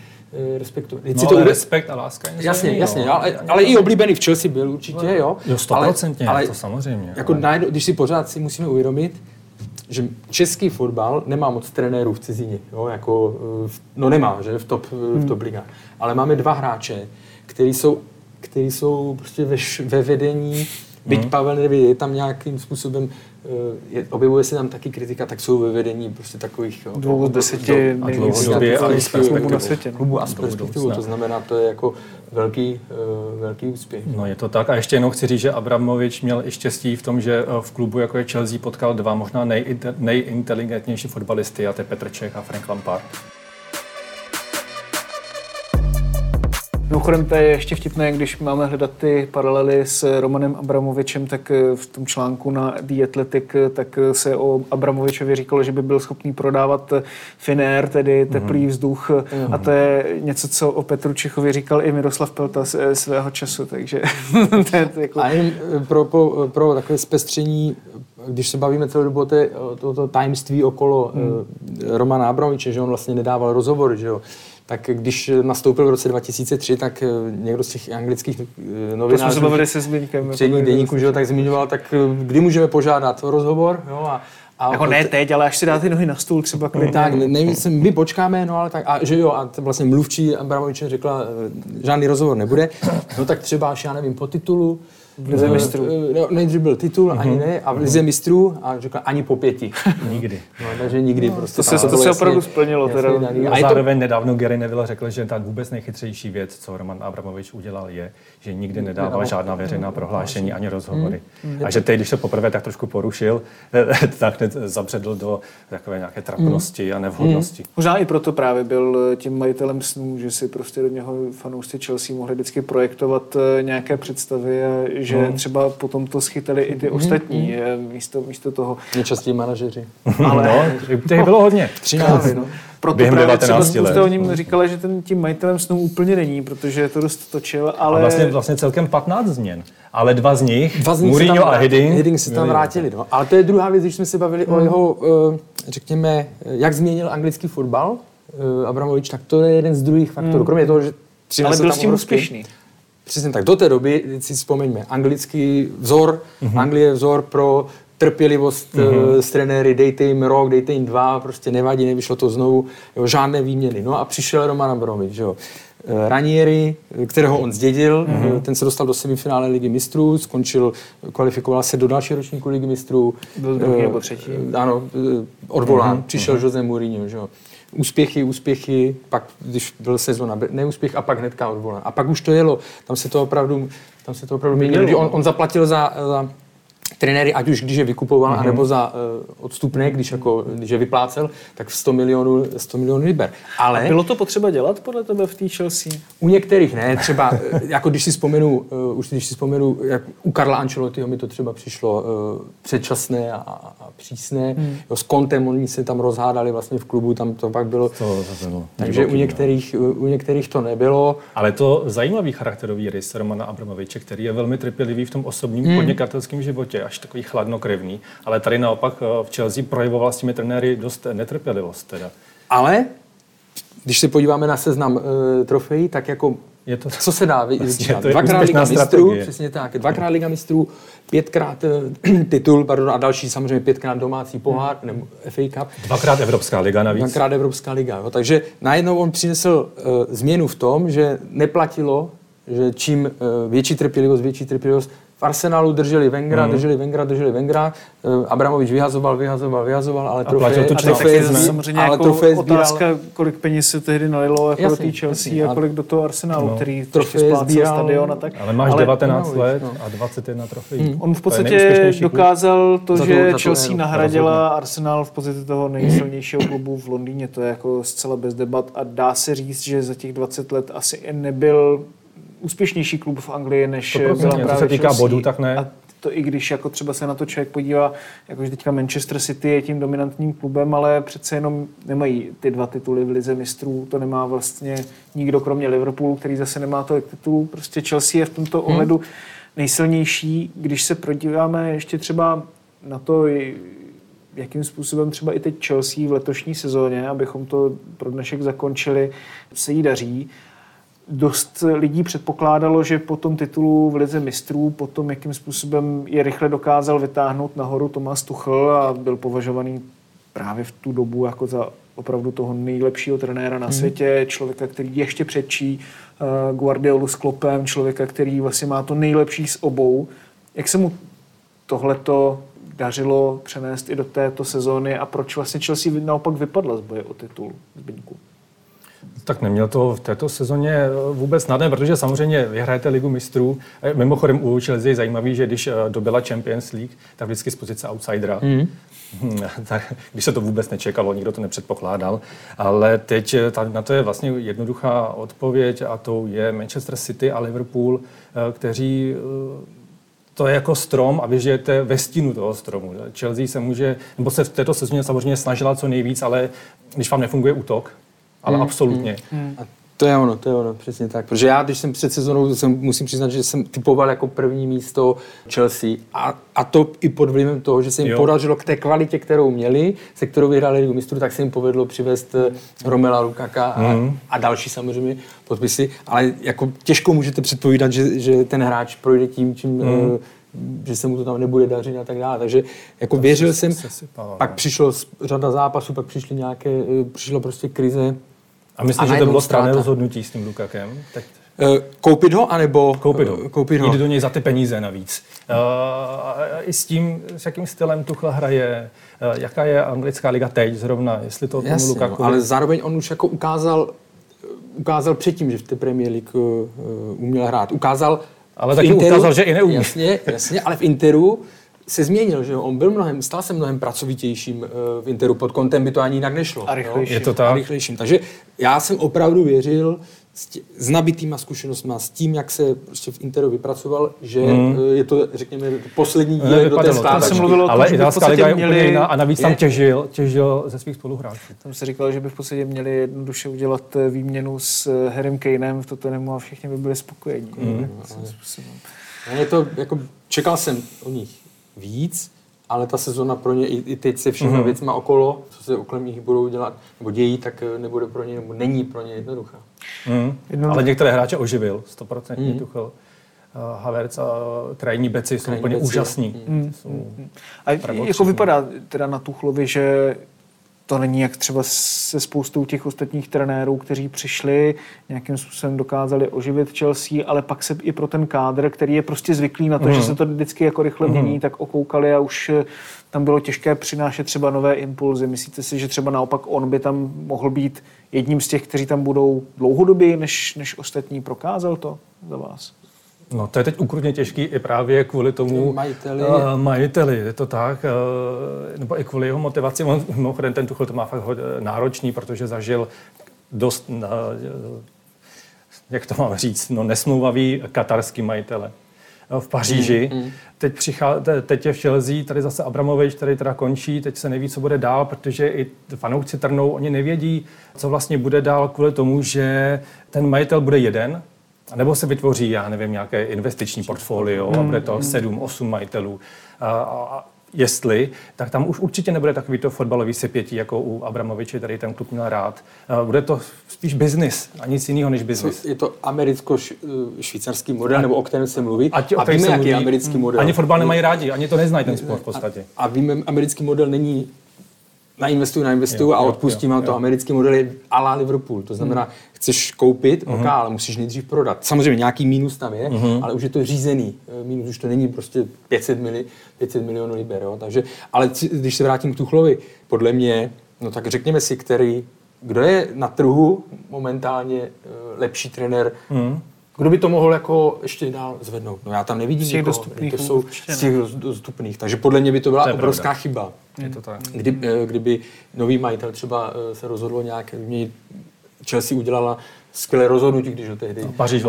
eh, respektovaný. No, to ale respekt a láska je něco Jasně, jiného. jasně, ale, ale i oblíbený v Chelsea byl určitě, jo. Jo, stoprocentně, ale, to samozřejmě. Jako ale- najednou, když si pořád si musíme uvědomit, že český fotbal nemá moc trenérů v cizině, jo, jako, eh, no nemá, že, v top, v top ligách. Ale máme dva hráče, který jsou, který jsou prostě ve, š- ve vedení, byť Pavel Nedvěd je tam nějakým způsobem, eh, je, objevuje se tam taky kritika, tak jsou ve vedení prostě takových jo, Dvou z deseti dlouhodobě a i s klubů perspektivou. na světě. no. klubu a to znamená, to je jako velký, uh, velký úspěch. No je to tak. A ještě jenom chci říct, že Abramovič měl i štěstí v tom, že eh, v klubu jako je Chelsea potkal dva možná nejinte- nejinteligentnější fotbalisty, a to je Petr Čech a Frank Lampard. Mimochodem, to je ještě vtipné, když máme hledat ty paralely s Romanem Abramovičem, tak eh, v tom článku na The Athletic, eh, tak eh, se o Abramovičovi říkalo, že by byl schopný prodávat Finnair, tedy teplý vzduch. A to je něco, co o Petru Čechovi říkal i Miroslav Pelta z- svého času, takže to je to jako... A jen pro, pro, pro takové zpestření, když se bavíme celou dobu o té, o tohoto tajemství okolo hmm. Romana Abramoviče, že on vlastně nedával rozhovor, že jo, tak když nastoupil v roce 2003, tak eh, někdo z těch anglických eh, To jsme se novinářů bavili se Zbyňkem. přední deníku, že tak zmiňoval, tak eh, kdy můžeme požádat o rozhovor, jo, a, a Jako ne teď, ale až si dá ty nohy na stůl třeba klidně. tak, ne, nevím, my počkáme, no ale tak, a že jo, a vlastně mluvčí Abramoviče řekla, žádný rozhovor nebude, no tak třeba až já nevím, po titulu, v Lize mistrů. No, nejdřív byl titul, ani ne, a v Lize mistrů a řekla ani po pěti. Nikdy. No, takže nikdy prostě. to se- to bylo se jasně- opravdu splnilo jasně teda. daný. A A je to, zároveň nedávno Gary Neville řekl, že ta vůbec nejchytřejší věc, co Roman Abramovič udělal, je, že nikdy nedával žádná veřejná prohlášení ani rozhovory. A že teď, když to poprvé tak trošku porušil, tak hned zabředl do takové nějaké trapnosti a nevhodnosti. Možná i proto právě byl eh, tím majitelem snů, že si prostě do něho fanoušci Chelsea mohli vždycky projektovat eh, nějaké představy a že třeba potom to schytali i ty ostatní eh, místo, místo toho. nejčastěji manažeři. Ale no, těch bylo hodně. 13. No. Proto Během právě třeba 19 let. jste o něm říkala, že ten tím majitelem snů úplně není, protože to dost točil, ale... A vlastně, vlastně celkem 15 změn. Ale dva z nich, Dva z nich se Mourinho tam a vrátili. Hiddink, Hiddink se tam vrátili. No. Ale to je druhá věc, když jsme se bavili o jeho, eh, řekněme, jak změnil anglický fotbal, eh, Abramovič, tak to je jeden z druhých faktorů. Kromě toho, že ale byl s tím úspěšný. Přesně tak. Do té doby, si vzpomeňme, anglický vzor, mm-hmm. Anglie je vzor pro trpělivost mm-hmm. s trenéry, dejte jim rok, dejte jim dva, prostě nevadí, nevyšlo to znovu, jo, žádné výměny. No a přišel Roman Abramovič, jo. Eh, Ranieri, kterého on zdědil, mm-hmm. ten se dostal do semifinále ligy mistrů, skončil, kvalifikoval se do dalšího ročníku ligy mistrů. Byl druhý nebo třetí. Ano, odvolán, mm-hmm. přišel mm-hmm. Jose Mourinho, že jo. Úspěchy, úspěchy, pak, když byl sezona, neúspěch a pak hnedka odvolán. A pak už to jelo. Tam se to opravdu, tam se to opravdu měnilo. On, on zaplatil za, za trenéry, ať už když je vykupoval, mm-hmm. anebo za uh, odstupné, když, jako, když je vyplácel, tak 100 milionů, 100 milionů liber. Ale Bylo to potřeba dělat podle tebe v té Chelsea? u některých ne, třeba eh, jako když si vzpomenu, uh, už když si vzpomenu, jak u Karla Ancelottiho mi to třeba přišlo uh, předčasné a, a, a přísné. Hmm. Jo, s Kontem oni se tam rozhádali vlastně v klubu, tam to pak bylo. To zase bylo Takže u divoký, no. některých, u, u některých to nebylo. Ale to zajímavý charakterový rys Romana Abramoviče, který je velmi trpělivý v tom osobním Hmm. podnikatelském životě, až takový chladnokrevný. Ale tady naopak eh, v Chelsea projevoval s těmi trenéry dost netrpělivost. Teda. Ale když se podíváme na seznam uh, trofejí, tak jako Je to- co se dá Vlastně to Dvakrát Liga mistrů, strategie. přesně tak, dvakrát Liga mistrů, pětkrát uh, titul, pardon, a další samozřejmě pětkrát domácí pohár, nebo FA Cup. Dvakrát Evropská liga navíc. Dvakrát Evropská liga. Jo. Takže najednou on přinesl uh, změnu v tom, že neplatilo, že čím uh, větší trpělivost, větší trpělivost, v Arsenálu drželi Vengra, mm. drželi Vengra, drželi Vengra, uh, Abramovič vyhazoval, vyhazoval, vyhazoval, ale trofeje, teď trofeje, je Trofeje zbí- samozřejmě ale jako trofeje sbíral, otázka, kolik peněz se tehdy nalilo jako Jasně, do té Chelsea jasně. a kolik do toho Arsenálu, No. který Trofeje splácel sbíral- stadion a tak. Ale máš 19 Abramovič, let no. a 21 trofejí. On v To podstatě klub. dokázal to, Za že za tu Chelsea nahradila Arsenal v pozici toho nejsilnějšího klubu v Londýně. To je jako zcela bez debat a dá se říct, že za těch 20 let asi i nebyl úspěšnější klub v Anglii, než 100%, byla co právě se týká bodů, tak ne. A to i když jako třeba se na to člověk podívá, jakože teďka Manchester City je tím dominantním klubem, ale přece jenom nemají ty dva tituly v lize mistrů, to nemá vlastně nikdo kromě Liverpoolu, který zase nemá tolik titulů. Prostě Chelsea je v tomto hmm. ohledu nejsilnější. Když se podíváme ještě třeba na to, jakým způsobem třeba i teď Chelsea v letošní sezóně, abychom to pro dnešek zakončili, se jí daří. Dost lidí předpokládalo, že po tom titulu v Lize mistrů, po tom, jakým způsobem je rychle dokázal vytáhnout nahoru Tomas Tuchl a byl považovaný právě v tu dobu jako za opravdu toho nejlepšího trenéra na hmm. světě, člověka, který ještě předčí uh, Guardiolu s Klopem, člověka, který vlastně má to nejlepší z obou. Jak se mu tohleto dařilo přenést i do této sezóny a proč vlastně Chelsea naopak vypadla z boje o titul Zbyňku? Tak neměl to v této sezóně eh, vůbec snadné, protože samozřejmě vyhrajete ligu mistrů. Mimochodem u Chelsea je zajímavý, že když eh, dobila Champions League, tak vždycky z pozice outsidera. Mm. tak, když se to vůbec nečekalo, nikdo to nepředpokládal. Ale teď eh, na to je vlastně jednoduchá odpověď a to je Manchester City a Liverpool, kteří to je jako strom a vy žijete ve stínu toho stromu. Chelsea se může, nebo se v této sezóně samozřejmě snažila co nejvíc, ale když vám nefunguje útok, ale hmm, absolutně. Hmm. A to je ono, to je ono, přesně tak. Protože já, když jsem před sezónou, jsem, musím přiznat, že jsem typoval jako první místo Chelsea a, a to i pod vlivem toho, že se jim jo. podařilo k té kvalitě, kterou měli, se kterou vyhráli ligu mistrů, tak se jim povedlo přivést eh, Romela Lukaka a, mm. a další samozřejmě podpisy, ale jako těžko můžete předpovídat, že, že ten hráč projde tím, čím mm. uh, že se mu to tam nebude dařit a tak dále. Takže jako to věřil jsem, sypalo, pak no. přišlo řada zápasů, pak přišly nějaké, eh, přišlo prostě krize. A myslím, že to bylo správné rozhodnutí s tím Lukakem? Tak... Eh, koupit ho, anebo... Koupit ho. Eh, koupit ho. Jít do něj za ty peníze navíc. Uh, I s tím, s jakým stylem Tuchel hraje, uh, jaká je anglická liga teď zrovna, jestli to tomu Lukaku... No, ale zároveň on už jako ukázal, ukázal předtím, že v té Premier League uh, uměl hrát. Ukázal ale taky Interu, ukázal, že i neumí. Jasně, jasně, ale v Interu se změnil, že on byl mnohem, stal se mnohem pracovitějším eh, v Interu, pod kontem by to ani jinak nešlo. A rychlejším. Je to tak? A rychlejším. Takže já jsem opravdu věřil, s, tě, s nabitýma zkušenostmi, s tím, jak se prostě v Interu vypracoval, že mm. je to, řekněme, poslední díl do té stávačky. Mluvil Ale italská liga je měli... jiná a navíc je... tam těžil, těžil ze svých spoluhráčů. Tam se říkalo, že by v podstatě měli jednoduše udělat eh, výměnu s eh, Harrym Kaneem v Tottenhamu a všichni by byli spokojení. Mm. Je to, jako, čekal jsem o nich víc, ale ta sezona pro ně i, i teď se všemi mm-hmm. věcma okolo, co se okolo nich budou dělat, nebo dějí, tak eh, nebude pro ně, nebo není pro ně jednoduchá. Mm. Ale některé hráče oživil, 100% mm. Tuchel. Uh, Havertz a krajní beci jsou úplně beci, úžasní. Mm. Jsou mm. A jako vypadá teda na Tuchlovi, že to není jak třeba se spoustou těch ostatních trenérů, kteří přišli, nějakým způsobem dokázali oživit Chelsea, ale pak se i pro ten kádr, který je prostě zvyklý na to, mm. že se to vždycky jako rychle mm. mění, tak okoukali a už eh, tam bylo těžké přinášet třeba nové impulzy. Myslíte si, že třeba naopak on by tam mohl být jedním z těch, kteří tam budou dlouhodobě, než, než ostatní prokázal to za vás? No to je teď ukrutně těžký i právě kvůli tomu majiteli. Uh, majiteli, je to tak, uh, nebo i kvůli jeho motivaci. On, mimochodem ten Tuchel to má fakt náročný, protože zažil dost, uh, jak to mám říct, no nesmlouvavý katarský majitele v Paříži. Mm, mm. Teď, přichá, teď je v Chelsea, tady zase Abramovič, tady teda končí, teď se neví, co bude dál, protože i fanoušci trnou, oni nevědí, co vlastně bude dál kvůli tomu, že ten majitel bude jeden, nebo se vytvoří, já nevím, nějaké investiční portfolio a bude to 7-8 hmm. majitelů. A, a, jestli, tak tam už určitě nebude takový to fotbalový sepětí, jako u Abramoviče, tady ten klub měl rád. Bude to spíš biznis a nic jiného než biznis. Je to americko-švýcarský model, a, nebo o kterém se mluví. A, tě, a víme, jaký je americký hmm. model. Ani fotbal nemají rádi, ani to neznají ten sport v podstatě. A, a víme, americký model není nainvestuju, nainvestuju a odpustím vám to. Americký model je ala Liverpool. To znamená, hmm. chceš koupit, uh-huh. ok, ale musíš nejdřív prodat. Samozřejmě nějaký mínus tam je, uh-huh. ale už je to řízený eh, mínus, už to není prostě 500, mili, 500 milionů liber. Jo? Takže, ale když se vrátím k Tuchlovi, podle mě, no tak řekněme si, který, kdo je na trhu momentálně eh, lepší trenér uh-huh. Kdo by to mohl jako ještě dál zvednout? No já tam nevidím z těch nikoho, dostupných. To jsou z těch dostupných. Takže podle mě by to byla to obrovská pravda. chyba. Je to tak. Kdy, eh, kdyby nový majitel třeba eh, se rozhodl nějak vyměnit, Chelsea udělala skvělé rozhodnutí, když ho tehdy no, Paříž.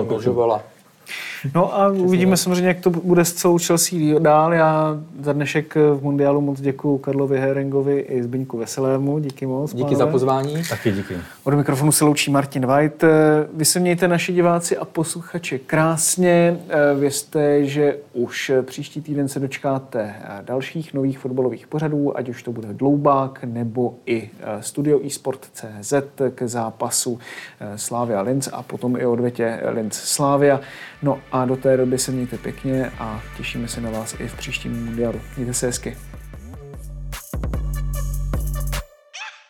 No a uvidíme samozřejmě, jak to bude s celou Chelsea dál. Já za dnešek v Mundialu moc děkuji Karlovi Herengovi i Zbyňku Veselému. Díky moc. Díky za pozvání. Taky díky. Od mikrofonu se loučí Martin White. Vy se mějte naši diváci a posluchači krásně. Vězte, že už příští týden se dočkáte dalších nových fotbalových pořadů, ať už to bude Dloubák nebo i Studio eSport.cz k zápasu Slávia Linz a potom i odvětě Linz Slávia. No a do té doby se mějte pěkně a těšíme se na vás i v příštím mundialu. Mějte se hezky.